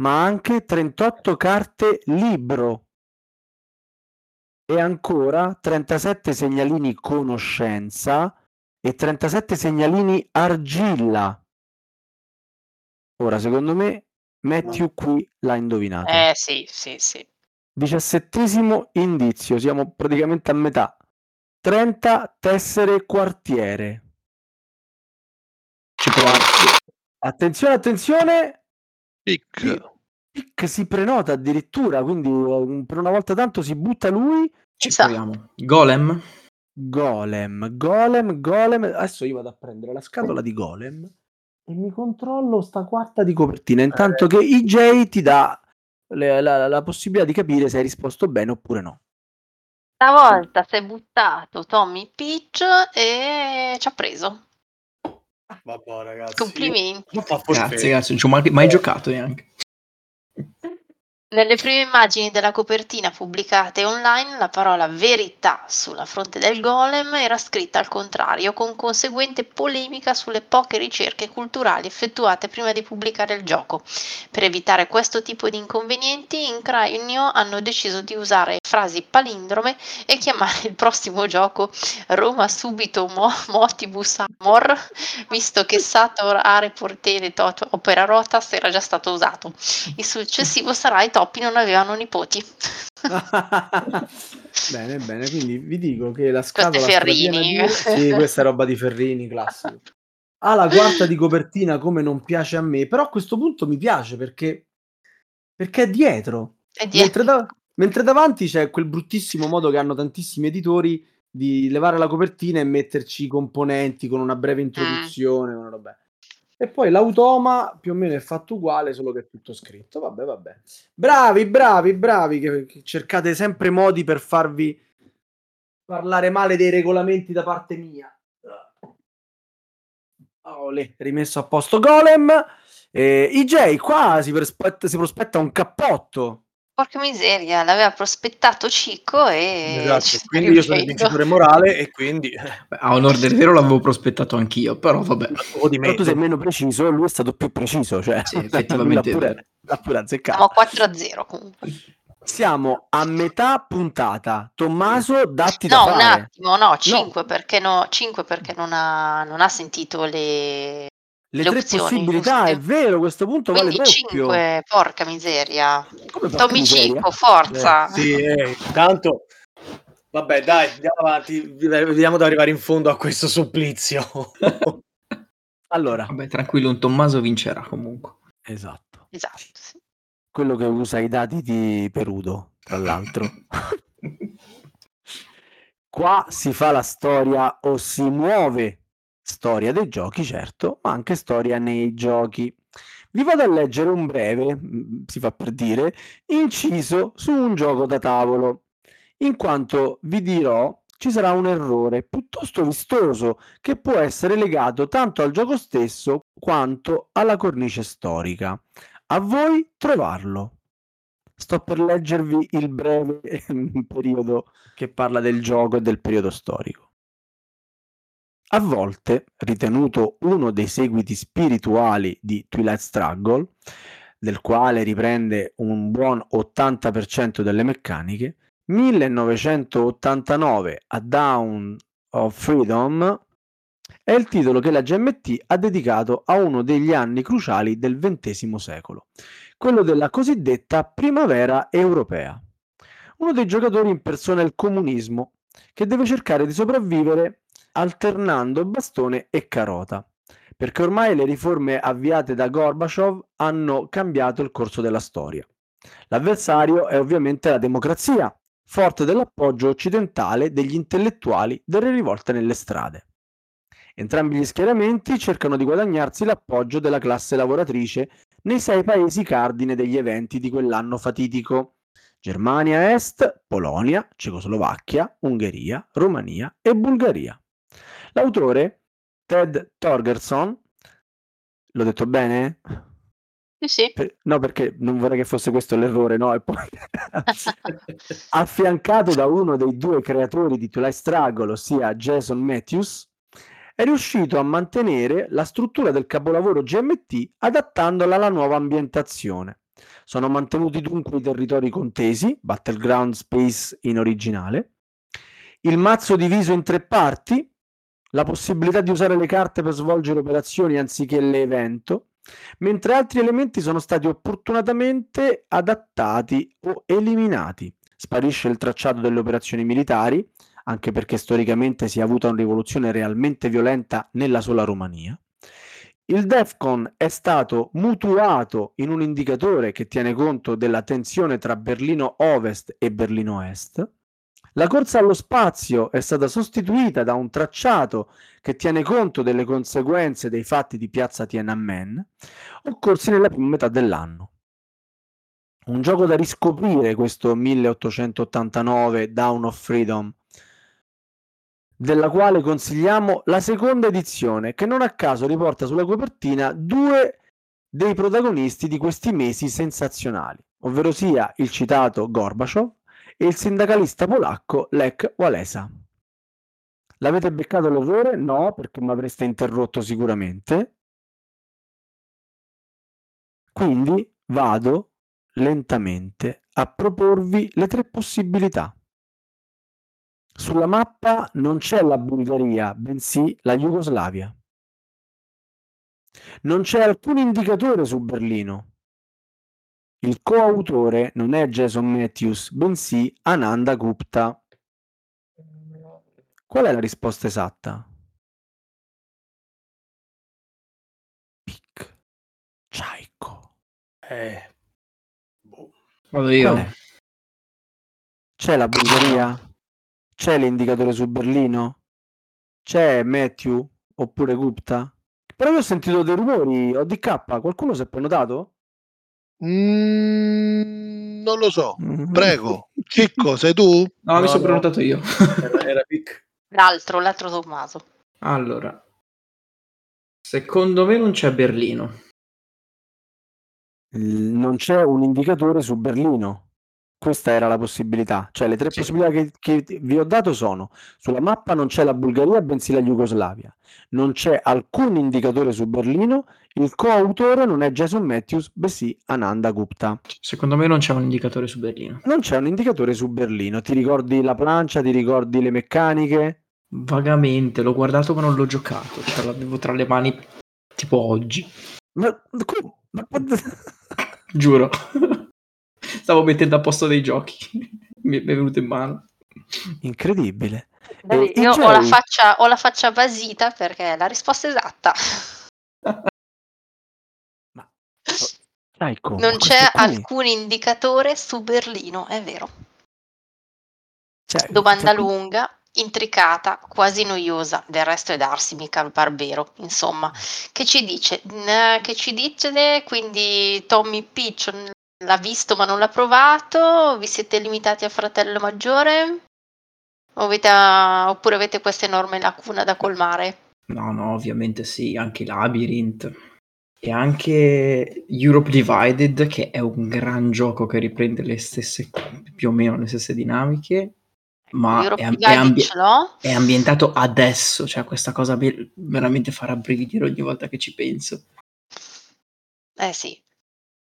ma anche 38 carte libro e ancora 37 segnalini conoscenza e 37 segnalini argilla. Ora, secondo me, Matthew qui l'ha indovinato. Eh sì, sì, sì. Diciassettesimo indizio, siamo praticamente a metà. 30 tessere quartiere. Ci provo. Attenzione, attenzione! Pic. Pic si prenota addirittura, quindi eh, per una volta tanto si butta lui. Ci Sa. proviamo. Golem. Golem, golem, golem. Adesso io vado a prendere la scatola di golem e mi controllo sta quarta di copertina. Intanto che IJ ti dà le- la, la possibilità di capire se hai risposto bene oppure no. Stavolta si è buttato Tommy Peach e ci ha preso. Vabbè, ragazzi. Complimenti. Grazie, grazie. Non ci ho mai, mai giocato neanche. Nelle prime immagini della copertina pubblicate online, la parola verità sulla fronte del golem era scritta al contrario, con conseguente polemica sulle poche ricerche culturali effettuate prima di pubblicare il gioco. Per evitare questo tipo di inconvenienti, in Cranio hanno deciso di usare frasi palindrome e chiamare il prossimo gioco Roma subito mo- motibus amor, visto che Sator are portene tot opera rotas era già stato usato. Il successivo sarà i topi non avevano nipoti. [LAUGHS] bene, bene, quindi vi dico che la è scatola Ferrini. di- Sì, [LAUGHS] questa è roba di Ferrini, classico. Ha la quarta di copertina come non piace a me, però a questo punto mi piace perché, perché è dietro. E dietro. Mentre, da- mentre davanti c'è quel bruttissimo modo che hanno tantissimi editori di levare la copertina e metterci i componenti con una breve introduzione. una roba. E poi l'automa più o meno è fatto uguale, solo che è tutto scritto. Vabbè, vabbè. Bravi, bravi, bravi, che, che cercate sempre modi per farvi parlare male dei regolamenti da parte mia. Olè, rimesso a posto Golem. Eh, IJ, qua si prospetta, si prospetta un cappotto. Porca miseria, l'aveva prospettato Cico e Esatto, quindi io sono il vincitore morale e quindi Beh, [LAUGHS] [LAUGHS] a onor del vero l'avevo prospettato anch'io, però vabbè. o di Però me. tu sei meno preciso, lui è stato più preciso. Cioè, Sì, effettivamente [LAUGHS] l'ha pure, l'ha pure azzeccato. Siamo 4-0 comunque. Siamo a metà puntata. Tommaso, datti No, da un fare. attimo, no, 5 perché, no, 5 perché non, ha, non ha sentito le, Le, le tre opzioni, possibilità, giuste? è vero, a questo punto vale Quindi doppio. 5, porca miseria. Come Tommy miseria? Cico, forza. Sì, eh, intanto vabbè, dai, andiamo avanti, vediamo di arrivare in fondo a questo supplizio. [LAUGHS] Allora, Vabbè, tranquillo, un Tommaso vincerà comunque. esatto. Esatto, sì. Quello che usa i dati di Perudo, tra l'altro. [LAUGHS] Qua si fa la storia o si muove storia dei giochi, certo, ma anche storia nei giochi. Vi vado a leggere un breve, mm, si fa per dire, inciso su un gioco da tavolo, in quanto vi dirò ci sarà un errore piuttosto vistoso che può essere legato tanto al gioco stesso quanto alla cornice storica. A voi trovarlo. Sto per leggervi il breve [LAUGHS] periodo che parla del gioco e del periodo storico. A volte, ritenuto uno dei seguiti spirituali di Twilight Struggle, del quale riprende un buon 80% delle meccaniche, 1989 A Dawn of Freedom è il titolo che la GMT ha dedicato a uno degli anni cruciali del XX secolo, quello della cosiddetta primavera europea. Uno dei giocatori impersona il comunismo, che deve cercare di sopravvivere alternando bastone e carota, perché ormai le riforme avviate da Gorbaciov hanno cambiato il corso della storia. L'avversario è ovviamente la democrazia, forte dell'appoggio occidentale degli intellettuali delle rivolte nelle strade. Entrambi gli schieramenti cercano di guadagnarsi l'appoggio della classe lavoratrice nei sei paesi cardine degli eventi di quell'anno fatitico. Germania Est, Polonia, Cecoslovacchia, Ungheria, Romania e Bulgaria. L'autore, Ted Torgerson, l'ho detto bene? Sì, sì. Per- no, perché non vorrei che fosse questo l'errore, no? E poi [LAUGHS] affiancato da uno dei due creatori di Twilight Struggle, ossia Jason Matthews, è riuscito a mantenere la struttura del capolavoro GMT adattandola alla nuova ambientazione. Sono mantenuti dunque i territori contesi, Battleground Space in originale, il mazzo diviso in tre parti, la possibilità di usare le carte per svolgere operazioni anziché l'evento, mentre altri elementi sono stati opportunamente adattati o eliminati. Sparisce il tracciato delle operazioni militari, anche perché storicamente si è avuta una rivoluzione realmente violenta nella sola Romania. Il DEFCON è stato mutuato in un indicatore che tiene conto della tensione tra Berlino Ovest e Berlino Est. La corsa allo spazio è stata sostituita da un tracciato che tiene conto delle conseguenze dei fatti di piazza Tiananmen, occorsi nella prima metà dell'anno. Un gioco da riscoprire questo 1889 Down of Freedom della quale consigliamo la seconda edizione, che non a caso riporta sulla copertina due dei protagonisti di questi mesi sensazionali, ovvero sia il citato Gorbaciov e il sindacalista polacco Lech Walesa. L'avete beccato l'errore? No, perché mi avreste interrotto sicuramente. Quindi vado lentamente a proporvi le tre possibilità. Sulla mappa non c'è la Bulgaria, bensì la Jugoslavia. Non c'è alcun indicatore su Berlino. Il coautore non è Jason Matthews, bensì Ananda Gupta. Qual è la risposta esatta? Pic. Chaiko. Eh, boh. Vado io. C'è la Bulgaria? C'è l'indicatore su Berlino? C'è Matthew oppure Gupta? Però io ho sentito dei rumori, ODK, qualcuno si è prenotato? Mm, non lo so. Mm. Prego. Chicco, sei tu? No, mi No, sono no. prenotato io. Era, era pic. L'altro, l'altro Tommaso. allora, secondo me non c'è Berlino. Non c'è un indicatore su Berlino. Questa era la possibilità. Cioè, le tre Sì. possibilità che, che vi ho dato sono: sulla mappa non c'è la Bulgaria, bensì la Jugoslavia. Non c'è alcun indicatore su Berlino. Il coautore non è Jason Matthews, bensì Ananda Gupta. Secondo me non c'è un indicatore su Berlino. Non c'è un indicatore su Berlino. Ti ricordi la plancia? Ti ricordi le meccaniche? Vagamente, l'ho guardato ma non l'ho giocato. Cioè, l'avevo tra le mani tipo oggi. Ma, ma- Giuro. Stavo mettendo a posto dei giochi. [LAUGHS] mi è venuto in mano. Incredibile. Dai, io ho la, faccia, ho la faccia basita perché è la risposta esatta. Dai, come? Non c'è qui- alcun indicatore su Berlino, è vero. cioè, Domanda cioè, lunga, intricata, quasi noiosa. Del resto è Darsi, mica il barbero. Insomma, che ci dice? Che ci dice? Quindi Tommy Peach l'ha visto ma non l'ha provato? Vi siete limitati a fratello maggiore? Avete- oppure avete questa enorme lacuna da colmare? No, no, ovviamente sì, anche Labyrinth. E anche Europe Divided, che è un gran gioco che riprende le stesse, più o meno le stesse dinamiche, ma è, è ambi- è ambientato adesso, cioè questa cosa be- veramente fa rabbrividire ogni volta che ci penso. Eh sì.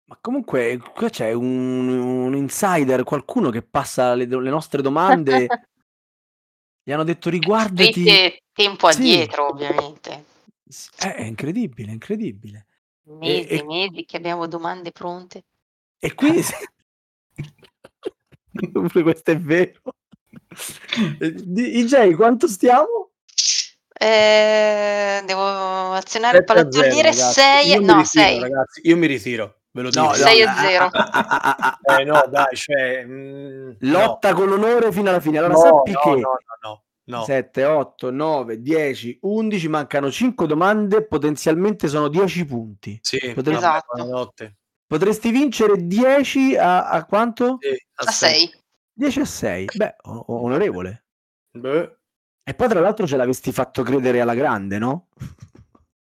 Ma comunque qua c'è un, un insider, qualcuno che passa le, le nostre domande. [LAUGHS] Gli hanno detto riguardati. Avete tempo Sì. addietro, ovviamente. S- eh, È incredibile, incredibile. Mesi E- mesi che abbiamo domande pronte. E qui... [LAUGHS] [LAUGHS] Questo è vero. Eh, IJ, quanto stiamo? Eh, devo azionare il 7 a 0, pallottoliere ragazzi. 6 Io mi no ritiro, 6 ragazzi. Io mi ritiro, ve lo dico. Sei e ah, zero. ah, ah, ah, Eh, no, dai, cioè... mm, Lotta con l'onore fino alla fine. Allora no, sappi no, che no, no, no, no. 7, 8, 9, 10, 11, mancano 5 domande, potenzialmente sono 10 punti. Sì, Potrei- vabbè, Esatto. Potresti vincere 10 a, a quanto? Sì, a 6 10 a 6. Beh, onorevole. Beh, E poi tra l'altro ce l'avesti fatto credere alla grande, no?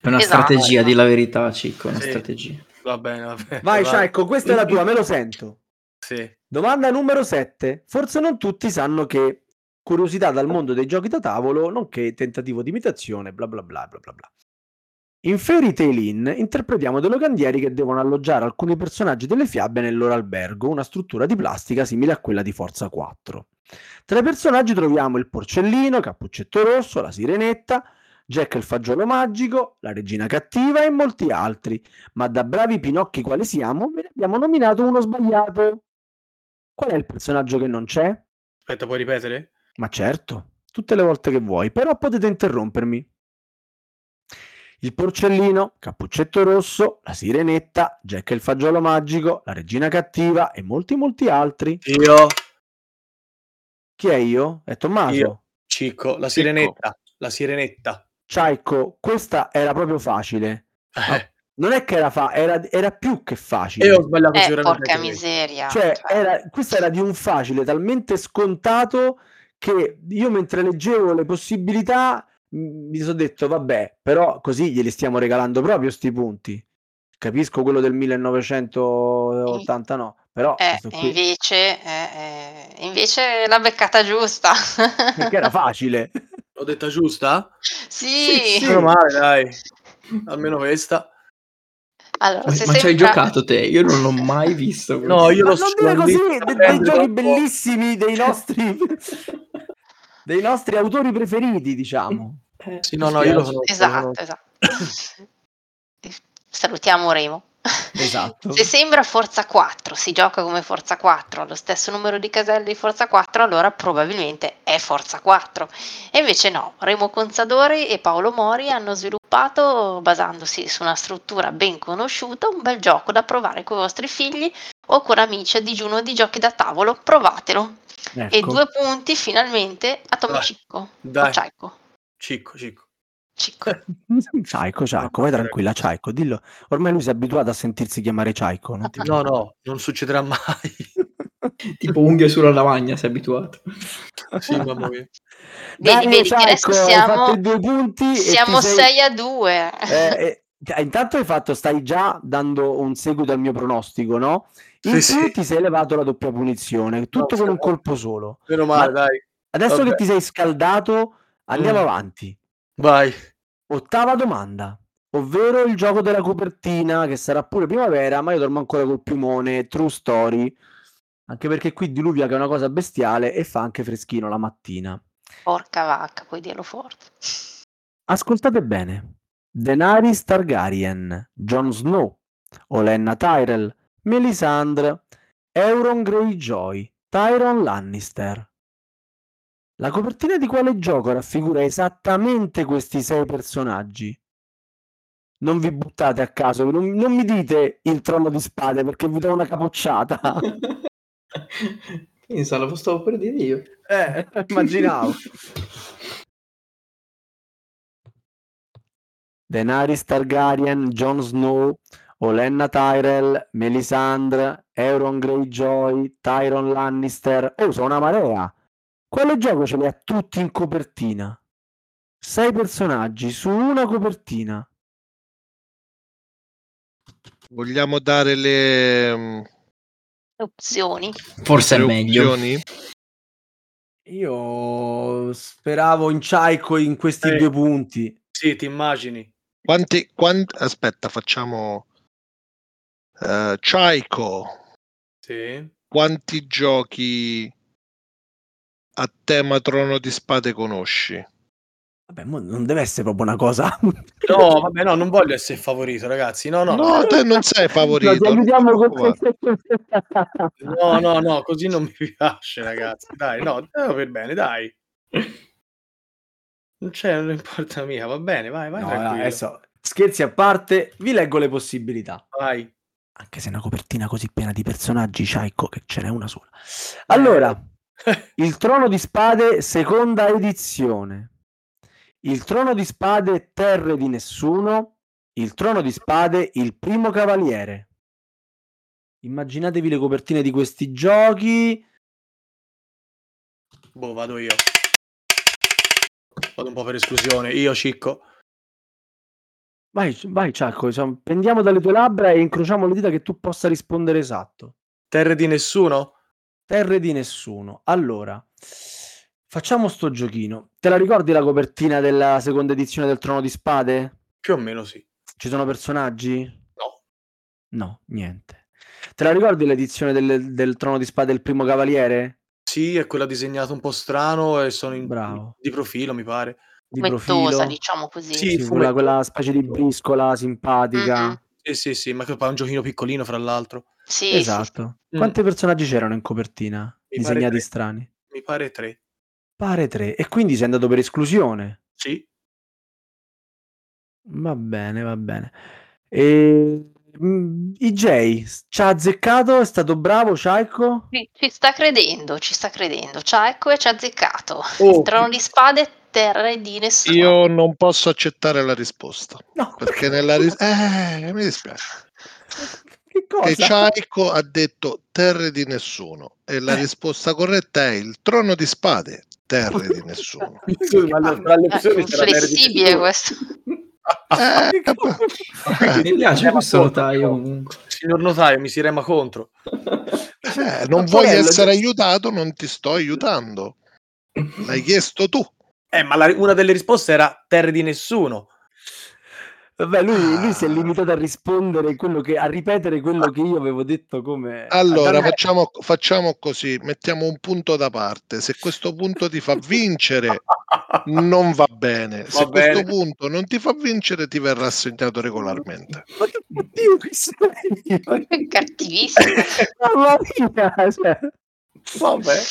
È una Esatto. strategia, di la verità, Cicco, una Sì. strategia. Va bene, va bene. Vai, va- questa è la tua, me lo sento. Sì. Domanda numero 7. Forse non tutti sanno che curiosità dal mondo dei giochi da tavolo, nonché tentativo di imitazione, bla bla bla bla bla bla. In Fairy Tail Inn interpretiamo dei locandieri che devono alloggiare alcuni personaggi delle fiabe nel loro albergo, una struttura di plastica simile a quella di Forza 4. Tra i personaggi troviamo il porcellino, Cappuccetto Rosso, la Sirenetta, Jack il fagiolo magico, la regina cattiva e molti altri, ma da bravi pinocchi quali siamo, ve ne abbiamo nominato uno sbagliato. Qual è il personaggio che non c'è? Aspetta, puoi ripetere? Ma certo, tutte le volte che vuoi, però potete interrompermi. Il porcellino, Cappuccetto Rosso, la Sirenetta, Jack il fagiolo magico, la regina cattiva e molti molti altri. Io, Chi è io? È Tommaso. Io. Cicco, la sirenetta. La sirenetta. Ciaico, questa era proprio facile. Eh, Non è che era, fa- era, era più che facile. e ho sbagliato Eh, sicuramente porca miseria. Cioè, cioè. era, questa era di un facile talmente scontato che io mentre leggevo le possibilità mi sono detto, vabbè, però così glieli stiamo regalando proprio sti punti. Capisco quello del 1989, però Eh, invece, eh, eh, invece l'ha beccata giusta. perché era [LAUGHS] facile. L'ho detta giusta? sì. Sì, sì. Male, dai. Almeno questa. Allora, Ma, se ma ci hai sembra- giocato te? Io non l'ho mai [LAUGHS] visto. No, io Ma lo non so, dire l'ho così, dei prendere giochi troppo- bellissimi dei nostri dei nostri autori preferiti, diciamo. Eh, Sì, no, no, io lo sono. Esatto, esatto. Salutiamo Remo. Esatto. Se sembra Forza 4, si gioca come Forza 4, ha lo stesso numero di caselle di Forza 4, allora probabilmente è Forza 4. E invece no, Remo Consadori e Paolo Mori hanno sviluppato, basandosi su una struttura ben conosciuta, un bel gioco da provare con i vostri figli o con amici a digiuno di giochi da tavolo. Provatelo. E Ecco. due punti finalmente a Tom Dai, Cicco. dai. Cicco, cicco. Cicco. [LAUGHS] Ciaico, Ciaico, vai tranquilla, Ciaico, dillo. Ormai lui si è abituato a sentirsi chiamare Ciaico, non ti No, no, non succederà mai. [LAUGHS] Tipo unghie sulla lavagna, sei abituato. sì, mamma mia. Vedi, Dai, vedi adesso Ciaico, siamo, due punti e ti siamo sei- 6 a 2. Eh, eh, intanto hai fatto, stai già dando un seguito al mio pronostico, no? In Sì, più sì. ti sei levato la doppia punizione, tutto No, con un colpo solo. Meno male, Ma- dai. Adesso Vabbè. che ti sei scaldato, andiamo Mm. avanti. Vai. Ottava domanda, ovvero il gioco della copertina, che sarà pure primavera, ma io dormo ancora col piumone, true story, anche perché qui diluvia che è una cosa bestiale e fa anche freschino la mattina. Porca vacca, puoi dirlo forte. Ascoltate bene. Daenerys Targaryen, Jon Snow, Olenna Tyrell, Melisandre, Euron Greyjoy, Tyron Lannister. La copertina di quale gioco raffigura esattamente questi sei personaggi? Non vi buttate a caso, non, non mi dite il trono di spade perché vi do una capocciata. [LAUGHS] Pensa, lo stavo per dire io. Eh, [LAUGHS] immaginavo. [LAUGHS] Daenerys Targaryen, Jon Snow, Olenna Tyrell, Melisandre, Euron Greyjoy, Tyron Lannister. Oh, sono una marea. Quale gioco ce li ha tutti in copertina? Sei personaggi su una copertina. Vogliamo dare le, mm, Opzioni. Forse è le meglio. opzioni? Io speravo in Ciaico in questi Eh. due punti. Sì, ti immagini. Quanti, quant- aspetta, facciamo eh, Chaiko. Sì. Quanti giochi a tema Trono di Spade conosci? Vabbè, mo non deve essere proprio una cosa. No, vabbè, no, non voglio essere favorito, ragazzi. No, no, No, te non sei No, favorito. ti non ti aiutiamo con no, no, no, così non mi piace, ragazzi. Dai, no, eh, per bene, dai. Non c'è, non importa mia, va bene, vai, vai, No, tranquillo. adesso, scherzi a parte, vi leggo le possibilità. Vai. Anche se una copertina così piena di personaggi, Ciaico, che ce n'è una sola. Allora, [LAUGHS] il Trono di Spade, seconda edizione. Il Trono di Spade, Terre di Nessuno. Il Trono di Spade, il Primo Cavaliere. Immaginatevi le copertine di questi giochi. Boh, vado io. Vado un po' per esclusione. Io, Cicco. Vai, vai Ciacco, prendiamo dalle tue labbra e incrociamo le dita che tu possa rispondere esatto. Terre di nessuno? Terre di nessuno. Allora, Facciamo sto giochino. Te la ricordi la copertina della seconda edizione del Trono di Spade? Più o meno sì. Ci sono personaggi? No. No, niente. Te la ricordi l'edizione del, del Trono di Spade del primo cavaliere? Sì, è quella disegnata un po' strano e sono in, Bravo. di profilo, mi pare. Di Fumettosa, profilo. diciamo così. Sì, Sì, quella, quella specie di briscola simpatica. Mhm. Sì, sì, sì, ma che poi è un giochino piccolino, fra l'altro. Sì, sì, sì. Esatto. Mm. Quanti personaggi c'erano in copertina? Mi Disegnati strani. Mi pare tre. Pare tre. E quindi sei andato per esclusione. Sì. Va bene, va bene. E... mm, IJ ci ha azzeccato, è stato bravo, Chaiko? Ci, ci sta credendo, ci sta credendo. Ciao, e ci ha azzeccato. Oh, Il trono di spade, terre di nessuno. Io non posso accettare la risposta. No, Perché nella ris- eh, mi dispiace. [LAUGHS] Che Che cosa? Ciaico ha detto terre di nessuno e la Eh. risposta corretta è il trono di spade, terre di nessuno. [LAUGHS] Scusa, ma le- tra le Eh, opzioni c'era flessibile questo. Eh, eh, Mi piace Eh, questo notaio comunque. Signor notaio, mi si rema contro. eh, non Ma vuoi essere che- aiutato, non ti sto aiutando. L'hai chiesto tu. Eh, ma la- una delle risposte era terre di nessuno. Vabbè, lui, lui si è Ah. limitato a rispondere quello che, a ripetere quello che io avevo detto come... Allora, facciamo, facciamo così, mettiamo un punto da parte. Se questo punto ti fa vincere, non va bene. Se Va bene. questo punto non ti fa vincere, ti verrà assegnato regolarmente. Ma che Dio che sei? [LAUGHS] Cattivissimo. [LAUGHS] Mamma mia, cioè. Vabbè.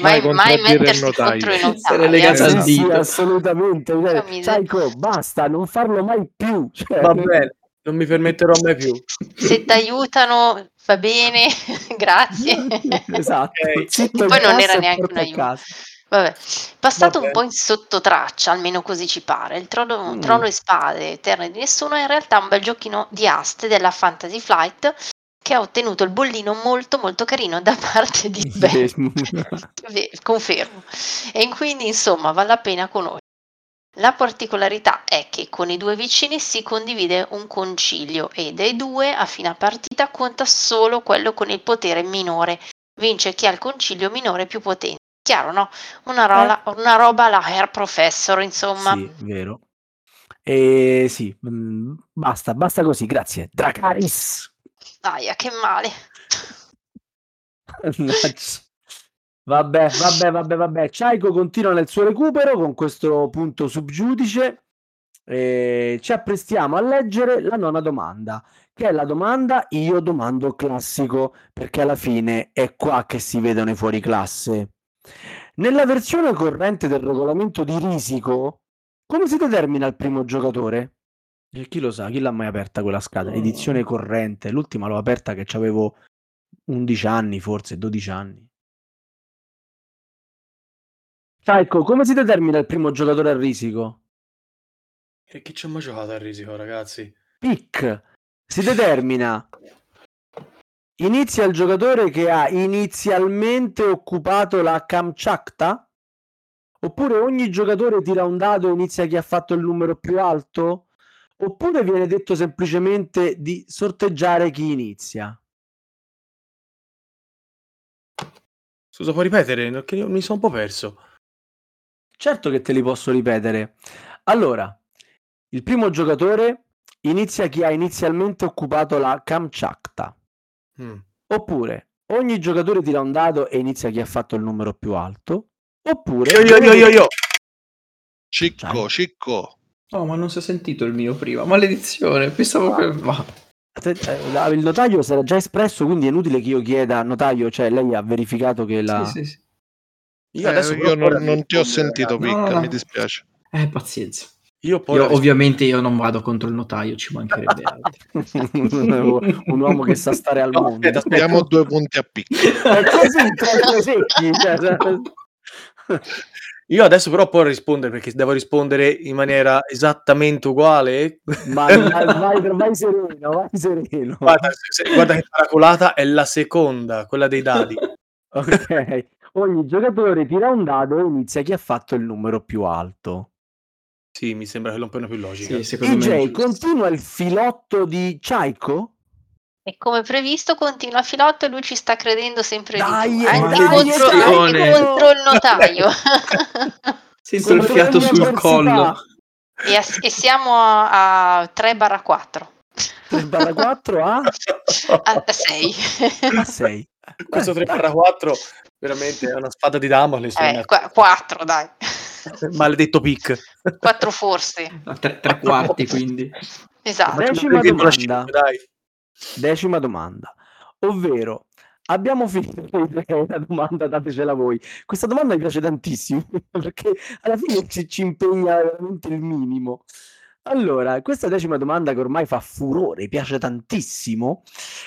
Mai, Mai mai mettersi contro i notai. eh. al Sì, assolutamente. Cioè. Psycho, basta, non farlo mai più. Cioè, Va bene, non mi permetterò mai più. Se ti aiutano va bene, [LAUGHS] grazie. [LAUGHS] esatto. Ok. Zitto Poi non era neanche un aiuto. casa. Vabbè, passato Vabbè. un po' in sottotraccia, almeno così ci pare. Il trono, Mm. trono e spade, Eterne di nessuno, è in realtà un bel giochino di aste della Fantasy Flight che ha ottenuto il bollino molto molto carino da [LAUGHS] parte di Ben. [LAUGHS] Ve- Confermo. E quindi, insomma, vale la pena conoscere. La particolarità è che con i due vicini si condivide un concilio e dei due a fine partita conta solo quello con il potere minore. Vince chi ha il concilio minore più potente. Chiaro, no? Una, rola- una roba alla Hair Professor, insomma. Sì, vero. E sì, mm, basta, basta così, grazie. Dracaris. Aia, che male. [LAUGHS] Vabbè, vabbè, vabbè, vabbè. Chaiko continua nel suo recupero con questo punto subgiudice. E ci apprestiamo a leggere la nona domanda, che è la domanda io domando classico, perché alla fine è qua che si vedono i fuori classe. Nella versione corrente del regolamento di risico, come si determina il primo giocatore? E chi lo sa, chi l'ha mai aperta quella scatola? Edizione corrente, l'ultima l'ho aperta che avevo 11 anni, forse 12 anni. Chaiko, come si determina il primo giocatore a risico? E chi ci ha mai giocato a risico, ragazzi? Pick. Si determina. Inizia il giocatore che ha inizialmente occupato la Kamchatka? Oppure ogni giocatore tira un dado e inizia chi ha fatto il numero più alto? Oppure viene detto semplicemente di sorteggiare chi inizia? Scusa, puoi ripetere? Perché io mi sono un po' perso. Certo che te li posso ripetere. Allora, il primo giocatore inizia chi ha inizialmente occupato la Kamchatka. Mm. Oppure ogni giocatore tira un dado e inizia chi ha fatto il numero più alto. Oppure Io, io, io, io, io. Cicco. Cicco. Oh, ma non si è sentito il mio prima. Maledizione, pensavo che... Va. Eh, il notaio si era già espresso, quindi è inutile che io chieda notaio, cioè lei ha verificato che la... Sì, sì, sì. Io Eh, adesso io non, non ti ho sentito, ragazzi. No, no, Picca, no. mi dispiace. Eh, pazienza. Io poi Io, ovviamente io non vado contro il notaio, ci mancherebbe [LAUGHS] altro. [LAUGHS] un uomo che sa stare al No, mondo. aspetta. Diamo due punti a Picca. [LAUGHS] È così, tre secchi. cioè, Io adesso però può rispondere perché devo rispondere in maniera esattamente uguale. ma [LAUGHS] vai, vai, vai sereno, vai sereno. Guarda, se- se- guarda che paracolata è la seconda, quella dei dadi. [LAUGHS] Ok. Ogni giocatore tira un dado e inizia chi ha fatto il numero più alto. Sì, mi sembra che è un po' più logica. Sì, DJ, continua il filotto di Chaiko? E come previsto continua Filotto e lui ci sta credendo sempre Dai, di più. eh, Anche, dai, contro, attenzione. anche contro il notaio. [LAUGHS] Sento il fiato sul collo. e, a- e siamo a, a 3 barra 4. 3 barra 4 a, [LAUGHS] A 6. a 6. [LAUGHS] Questo Eh, 3 4 veramente è una spada di Damocle. Eh, una- 4 dai. Maledetto pic. 4 forse. A tre, tre quarti, quindi. Esatto. Decima domanda. cinque, dai. Decima domanda, ovvero abbiamo finito la domanda, datecela voi. Questa domanda mi piace tantissimo [LAUGHS] perché alla fine ci, ci impegna veramente il minimo. Allora, questa decima domanda che ormai fa furore, piace tantissimo.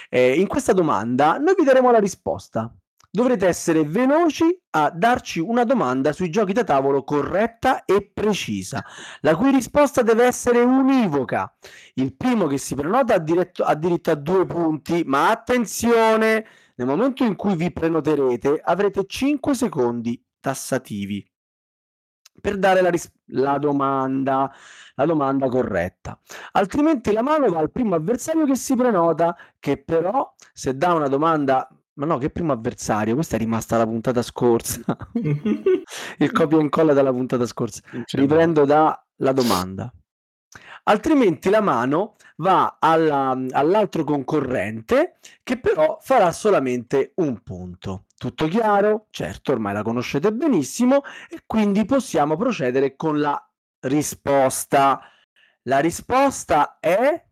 eh, in questa domanda noi vi daremo la risposta. Dovrete essere veloci a darci una domanda sui giochi da tavolo corretta e precisa, la cui risposta deve essere univoca. Il primo che si prenota ha, diretto- ha diritto a due punti, ma attenzione, nel momento in cui vi prenoterete avrete 5 secondi tassativi per dare la, ris- la domanda, la domanda corretta. Altrimenti la mano va al primo avversario che si prenota, che però se dà una domanda... Ma no, che primo avversario? Questa è rimasta la puntata scorsa. [LAUGHS] Il copia e incolla dalla puntata scorsa. Riprendo dalla domanda. Altrimenti la mano va alla- all'altro concorrente che però farà solamente un punto. Tutto chiaro? Certo, ormai la conoscete benissimo e quindi possiamo procedere con la risposta. La risposta è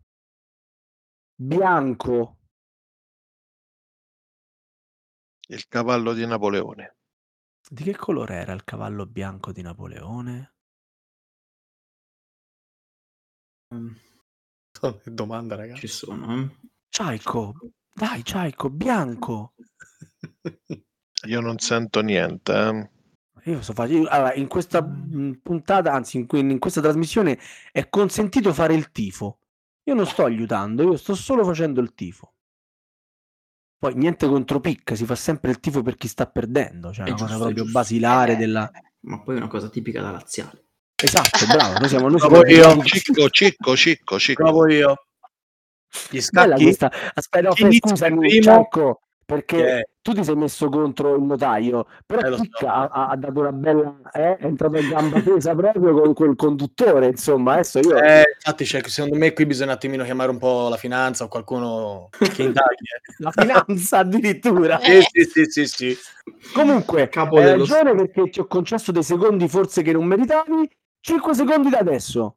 bianco. Il cavallo di Napoleone. Di che colore era il cavallo bianco di Napoleone? Che domanda, ragazzi. Ci sono, eh. Ciaico, dai Ciaico, bianco. Io non sento niente. eh. Io so fare, allora, in questa puntata, anzi in, que- in questa trasmissione è consentito fare il tifo. Io non sto aiutando, io sto solo facendo il tifo. Poi niente contro Pic, si fa sempre il tifo per chi sta perdendo, cioè È una cosa giusto, è proprio giusto. basilare Eh, della... Ma poi è una cosa tipica da laziale. Esatto, bravo, noi siamo... Noi siamo io. Cicco, cicco, cicco, cicco. Provo io. Gli Bella scacchi. questa. Aspetta, no, scusami? Ciaico, perché Che è? tu ti sei messo contro il notaio, però Eh, so. Ha, ha- dato una bella... eh, è entrato in gamba tesa proprio con quel conduttore, insomma, adesso io... Eh, infatti, cioè, secondo me qui bisogna un attimino chiamare un po' la finanza o qualcuno che [LAUGHS] indaghi. eh. La finanza addirittura. [LAUGHS] Eh. Sì, sì, sì, sì, sì. Comunque, Capo hai dello ragione perché ti ho concesso dei secondi forse che non meritavi. 5 secondi da adesso.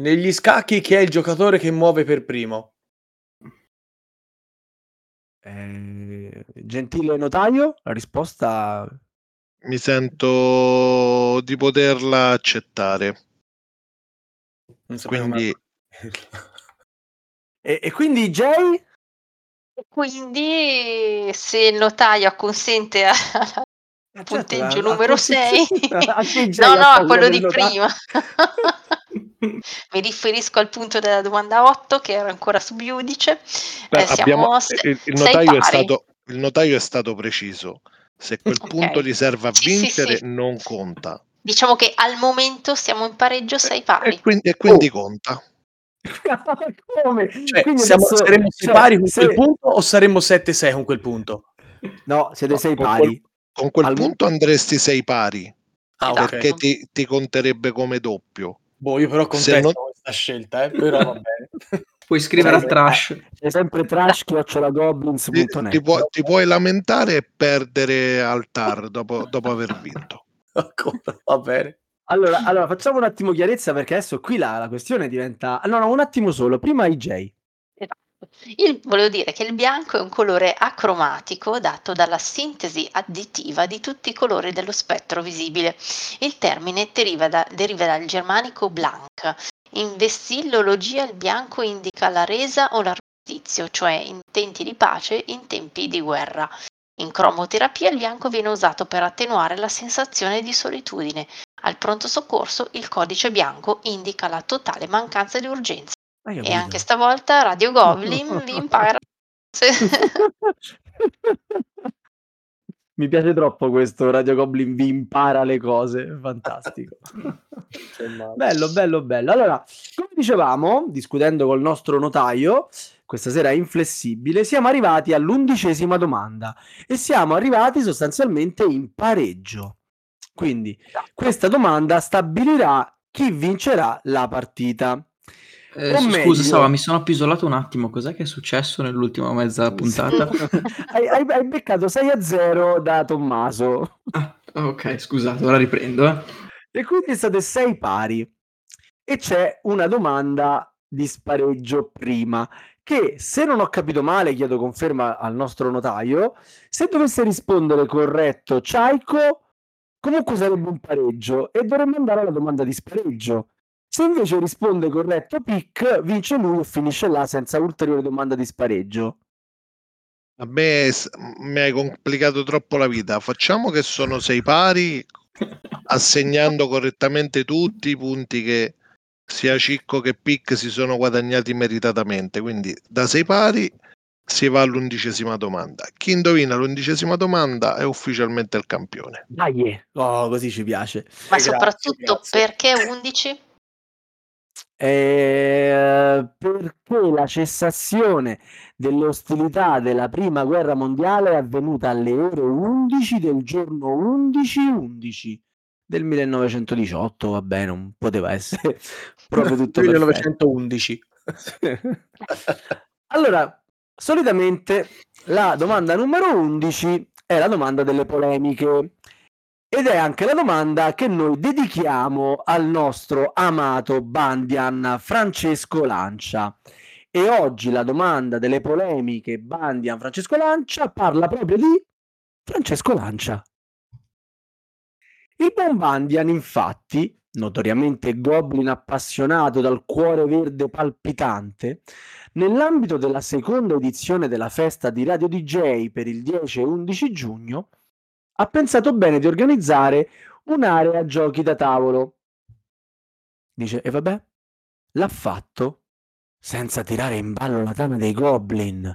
Negli scacchi chi è il giocatore che muove per primo? Eh, gentile notaio, la risposta... Mi sento di poterla accettare. Quindi [LAUGHS] E, e quindi Jay? E Quindi se il notaio acconsente a- al punteggio Certo, la- numero la 6, concessione- anche Jay no, no, quello di prima. [LAUGHS] Mi riferisco al punto della domanda 8 che era ancora sub giudice. Beh, Eh, siamo abbiamo- se- il, il sei notaio stato, il notaio è stato preciso. Se quel Ok. punto gli serve a Sì, sì, vincere, sì. non conta. Diciamo che al momento siamo in pareggio 6 pari. E quindi, e quindi Oh. conta. [LAUGHS] Come? Cioè, Quindi siamo- adesso- saremmo sei cioè, pari con se- quel punto o saremmo 7-6 con quel punto? No, siete No, sei con pari. Con quel Al- punto andresti sei pari, Ah, Esatto. perché ti, ti conterebbe come doppio. Boh, io però contesto non- [LAUGHS] questa scelta, eh, però va bene. [LAUGHS] Puoi scrivere a trash. Sei sempre trash Ti, chiocciolagoblins.net. ti puoi, ti puoi lamentare e perdere al TAR dopo, dopo aver vinto. [LAUGHS] Va bene. Allora, allora, facciamo un attimo chiarezza perché adesso qui la, la questione diventa... No, no, un attimo solo. Prima IJ. Il- volevo dire che il bianco è un colore acromatico dato dalla sintesi additiva di tutti i colori dello spettro visibile. Il termine deriva, da- deriva dal germanico blanc. In vessillologia il bianco indica la resa o l'armistizio, cioè intenti di pace in tempi di guerra. In cromoterapia il bianco viene usato per attenuare la sensazione di solitudine. Al pronto soccorso il codice bianco indica la totale mancanza di urgenza. Hai E capito? anche stavolta Radio Goblin [LAUGHS] vi impara. [LAUGHS] Mi piace troppo questo Radio Goblin vi impara le cose, fantastico. [LAUGHS] bello, bello, bello. Allora, come dicevamo, discutendo col nostro notaio, questa sera è inflessibile, siamo arrivati all'undicesima domanda e siamo arrivati sostanzialmente in pareggio. Quindi questa domanda stabilirà chi vincerà la partita. Eh, meglio- Scusa, Sava, mi sono appisolato un attimo. Cos'è che è successo nell'ultima mezza puntata? [LAUGHS] hai, hai- hai beccato 6 a 0 da Tommaso Ah, ok, scusate, ora riprendo. eh. e quindi state 6 pari e c'è una domanda di spareggio prima che se non ho capito male chiedo conferma al nostro notaio se dovesse rispondere corretto Ciaico comunque sarebbe un pareggio e dovremmo andare alla domanda di spareggio se invece risponde corretto Pic vince lui e finisce là senza ulteriore domanda di spareggio A me mi hai complicato troppo la vita. Facciamo che sono sei pari, assegnando correttamente tutti i punti che sia Cicco che Pic si sono guadagnati meritatamente. Quindi da sei pari si va all'undicesima domanda. Chi indovina l'undicesima domanda è ufficialmente il campione. dai oh, così ci piace Ma grazie, soprattutto grazie. perché 11? Eh, perché la cessazione delle ostilità della prima guerra mondiale è avvenuta alle ore 11 del giorno 11-11 del 1918, va bene, non poteva essere [LAUGHS] proprio tutto perfetto. 1911. [LAUGHS] Allora, solitamente la domanda numero 11 è la domanda delle polemiche ed è anche la domanda che noi dedichiamo al nostro amato Bandian Francesco Lancia. E oggi la domanda delle polemiche Bandian Francesco Lancia parla proprio di Francesco Lancia. Il buon Bandian, infatti, notoriamente goblin appassionato dal cuore verde palpitante, nell'ambito della seconda edizione della festa di Radio DJ per il 10 e 11 giugno, ha pensato bene di organizzare un'area giochi da tavolo. Dice, e vabbè, l'ha fatto senza tirare in ballo la tana dei goblin.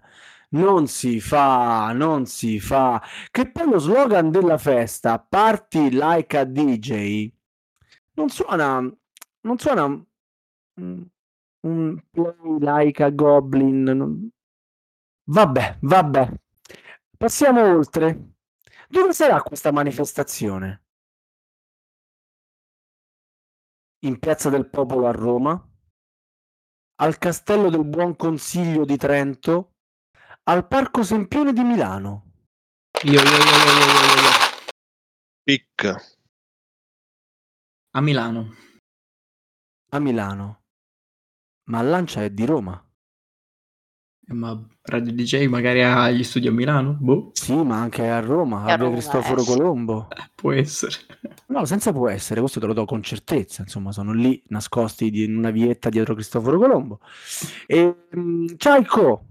Non si fa, non si fa. Che poi lo slogan della festa, Party like a DJ, non suona, non suona un play like a goblin. Vabbè, vabbè. Passiamo oltre. Dove sarà questa manifestazione? In Piazza del Popolo a Roma? Al Castello del Buon Consiglio di Trento? Al Parco Sempione di Milano? Io, io, io, io, io, io, io. Pic. A Milano. A Milano. Ma Lancia è di Roma. Eh, Ma Radio DJ magari ha gli studi a Milano? Boh, Sì, ma anche a Roma, A Roma, Cristoforo eh, sì. Colombo. eh, [LAUGHS] può essere. No, senza può essere, questo te lo do con certezza, insomma, sono lì nascosti in una vietta dietro Cristoforo Colombo. E, mm, Ciaico,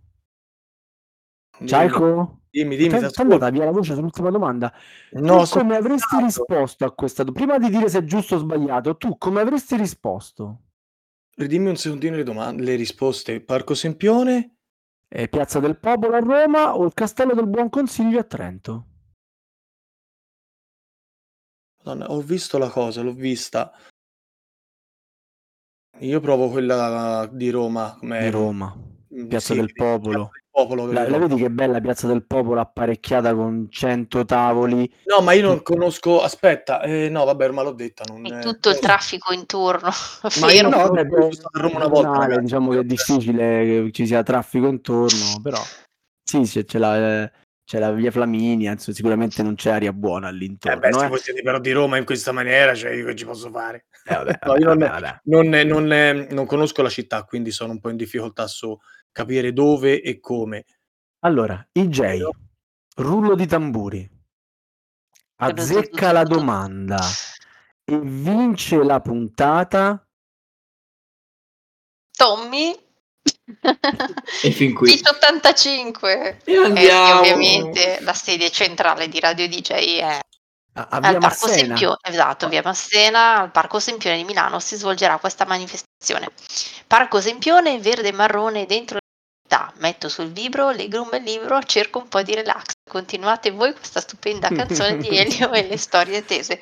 Ciaico, Dimmi, dimmi, è- ti è andata via la voce sull'ultima domanda. No, tu come avresti risposto a questa domanda? Prima di dire se è giusto o sbagliato, tu come avresti risposto? Ridimmi un secondino le, domande, le risposte. Parco Sempione? Eh, Piazza del Popolo a Roma o il Castello del Buon Consiglio a Trento? Madonna, ho visto la cosa, l'ho vista. Io provo quella di Roma. Di Roma, Piazza sì, del Popolo. Piazza Popolo, La, la vedi che bella Piazza del Popolo apparecchiata con 100 tavoli? No, ma io non conosco. Aspetta, eh, no, vabbè, ma l'ho detta. Non, eh, tutto il traffico intorno. Ma io No, vabbè, sono stato a Roma una volta, regionale, ragazzi. diciamo che è difficile che ci sia traffico intorno, però sì, c'è, c'è la, eh, c'è la via Flaminia, insomma, sicuramente non c'è aria buona Eh all'intorno. beh, se eh. voi siete però di Roma in questa maniera, cioè io che ci posso fare? Eh, vabbè, [LAUGHS] No, io non, vabbè, vabbè. non, non, eh, non conosco la città, quindi sono un po' in difficoltà su capire dove e come. Allora, IJ, rullo di tamburi, azzecca la domanda e vince la puntata. Tommy? E fin qui. Kit 85. E andiamo. ovviamente la sede centrale di Radio DJ è A, a al via Parco. Sempione, esatto, via Massena, al Parco Sempione di Milano si svolgerà questa manifestazione. Parco Sempione, verde e marrone dentro. Metto sul vibro, leggo un bel libro, cerco un po' di relax. Continuate voi questa stupenda canzone di [LAUGHS] Elio e le storie tese.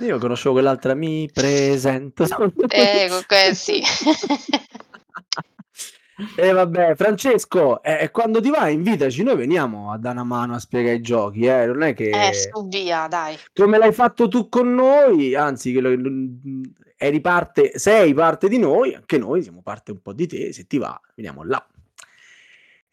Io conoscevo quell'altra, mi presento. Ecco, que- sì. [LAUGHS] E vabbè, Francesco, eh, quando ti vai, invitaci, noi veniamo a dare una mano a spiegare i giochi, eh? non è che... Eh, su via, dai. come l'hai fatto tu con noi, anzi, eri parte, sei parte di noi, anche noi siamo parte un po' di te, se ti va, veniamo là.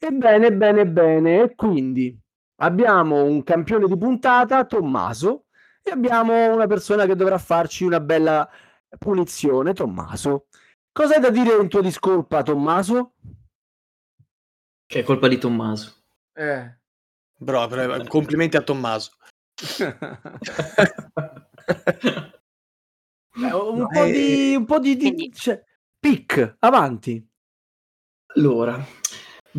Ebbene, bene, bene, e quindi abbiamo un campione di puntata, Tommaso, e abbiamo una persona che dovrà farci una bella punizione, Tommaso. Cosa hai da dire in tua discolpa, Tommaso? Che è colpa di Tommaso. Eh. Bro, però, complimenti a Tommaso. [LAUGHS] Eh, un, No, po eh, di, un po' di, di- cioè, pic, avanti. Allora,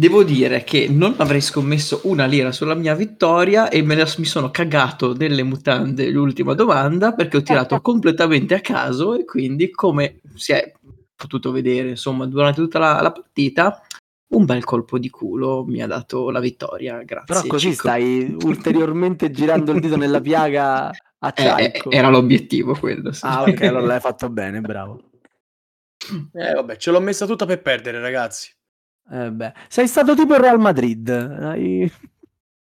devo dire che non avrei scommesso una lira sulla mia vittoria e me la- mi sono cagato delle mutande l'ultima domanda perché ho tirato [LAUGHS] completamente a caso e quindi come si è potuto vedere insomma durante tutta la, la partita un bel colpo di culo mi ha dato la vittoria, grazie. Però così Cicco. stai [LAUGHS] ulteriormente girando il dito nella piaga a Eh, eh, Ciaico. era l'obiettivo quello. sì. Ah, ok, [LAUGHS] allora l'hai fatto bene, bravo. Eh, vabbè, ce l'ho messa tutta per perdere, ragazzi. Eh, beh. Sei stato tipo il Real Madrid. Hai- [LAUGHS]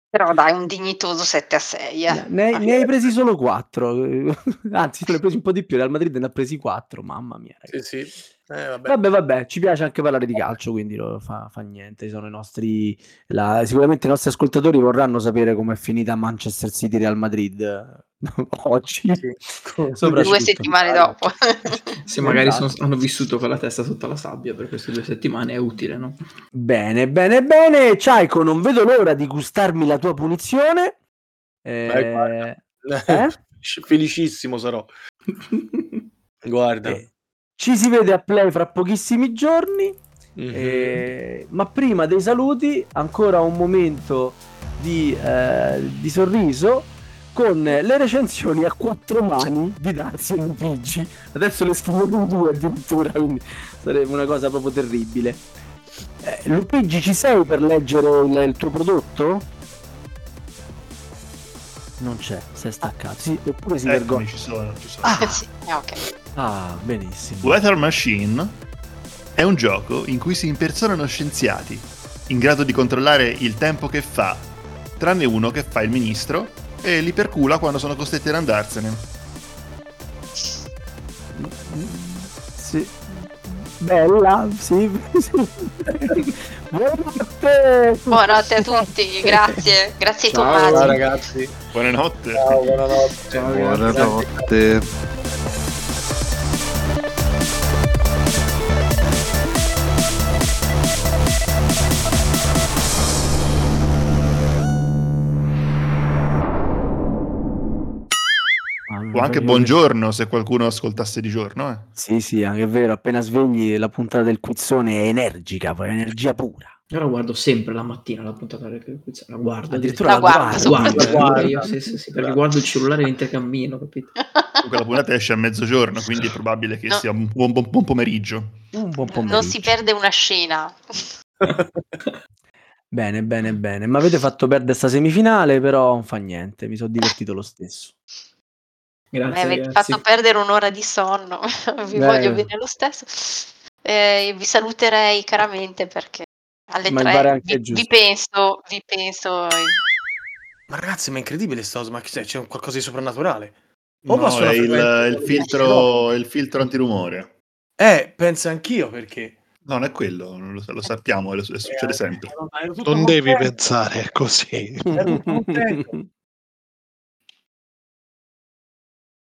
Però dai, un dignitoso 7 a 6. Eh. Ne, hai, ne hai presi solo 4. [LAUGHS] Anzi, ne hai presi un po' di più. Il Real Madrid ne ha presi 4. Mamma mia. Sì, ragazzi. sì. Eh, vabbè. Vabbè, vabbè, ci piace anche parlare di calcio, quindi lo fa, fa niente. Sono i nostri. la- sicuramente i nostri ascoltatori vorranno sapere com'è finita Manchester City Real Madrid [LAUGHS] oggi. Sì. Due settimane dopo. [LAUGHS] Se magari sono- hanno vissuto con la testa sotto la sabbia per queste due settimane è utile, no? Bene, bene, bene. Ciaico, non vedo l'ora di gustarmi la tua punizione. Eh, guarda. [LAUGHS] eh? Felicissimo sarò. Guarda. Eh, ci si vede a play fra pochissimi giorni. Mhm. Eh, ma prima dei saluti, ancora un momento di, eh, di sorriso con le recensioni a quattro mani di Darzio e Luigi. Adesso le scrivo in due addirittura, quindi sarebbe una cosa proprio terribile. Eh, Luigi, ci sei per leggere il, il tuo prodotto? Non c'è, si è staccato. Sì, oppure si Eccomi, vergogna. ci sono, ci sono. Ah, Sì, ok. ah, benissimo. Weather Machine è un gioco in cui si impersonano scienziati, in grado di controllare il tempo che fa, tranne uno che fa il ministro e li percula quando sono costretti ad andarsene. Sì. Bella, sì. Buonanotte. Buonanotte a tutti, grazie. Grazie Ciao, Tommaso. ragazzi. Buonanotte. Ciao, buonanotte. Ciao, Buonanotte. Ah, O anche buongiorno se qualcuno ascoltasse di giorno. Eh. Sì, sì, anche è vero. Appena svegli la puntata del quizzone è energica, poi è energia pura. Io la guardo sempre la mattina la puntata del quiz, la guardo. Addirittura La la guardo, guarda. soprattutto. guardo, Guarda. io, sì, sì, sì, perché guardo il cellulare mentre cammino, capito? Comunque la puntata esce a mezzogiorno, quindi è probabile che No. sia un buon, buon- buon pomeriggio. Un buon pomeriggio. Non si perde una scena. [LAUGHS] Bene, bene, bene. Mi avete fatto perdere sta semifinale, però non fa niente. Mi sono divertito lo stesso. Mi Grazie, avete ragazzi. fatto perdere un'ora di sonno. [LAUGHS] vi Beh. voglio bene lo stesso. Eh, vi saluterei caramente perché alle Ma tre vi, vi penso, vi penso. Ma ragazzi, ma è incredibile sta cosa, ma che c'è? C'è un qualcosa di soprannaturale? O No, è il, il filtro, il filtro antirumore. Eh, penso anch'io perché. No, non è quello, lo, lo sappiamo, lo- succede sempre. Eh, tutto Non devi pensare così. [LAUGHS]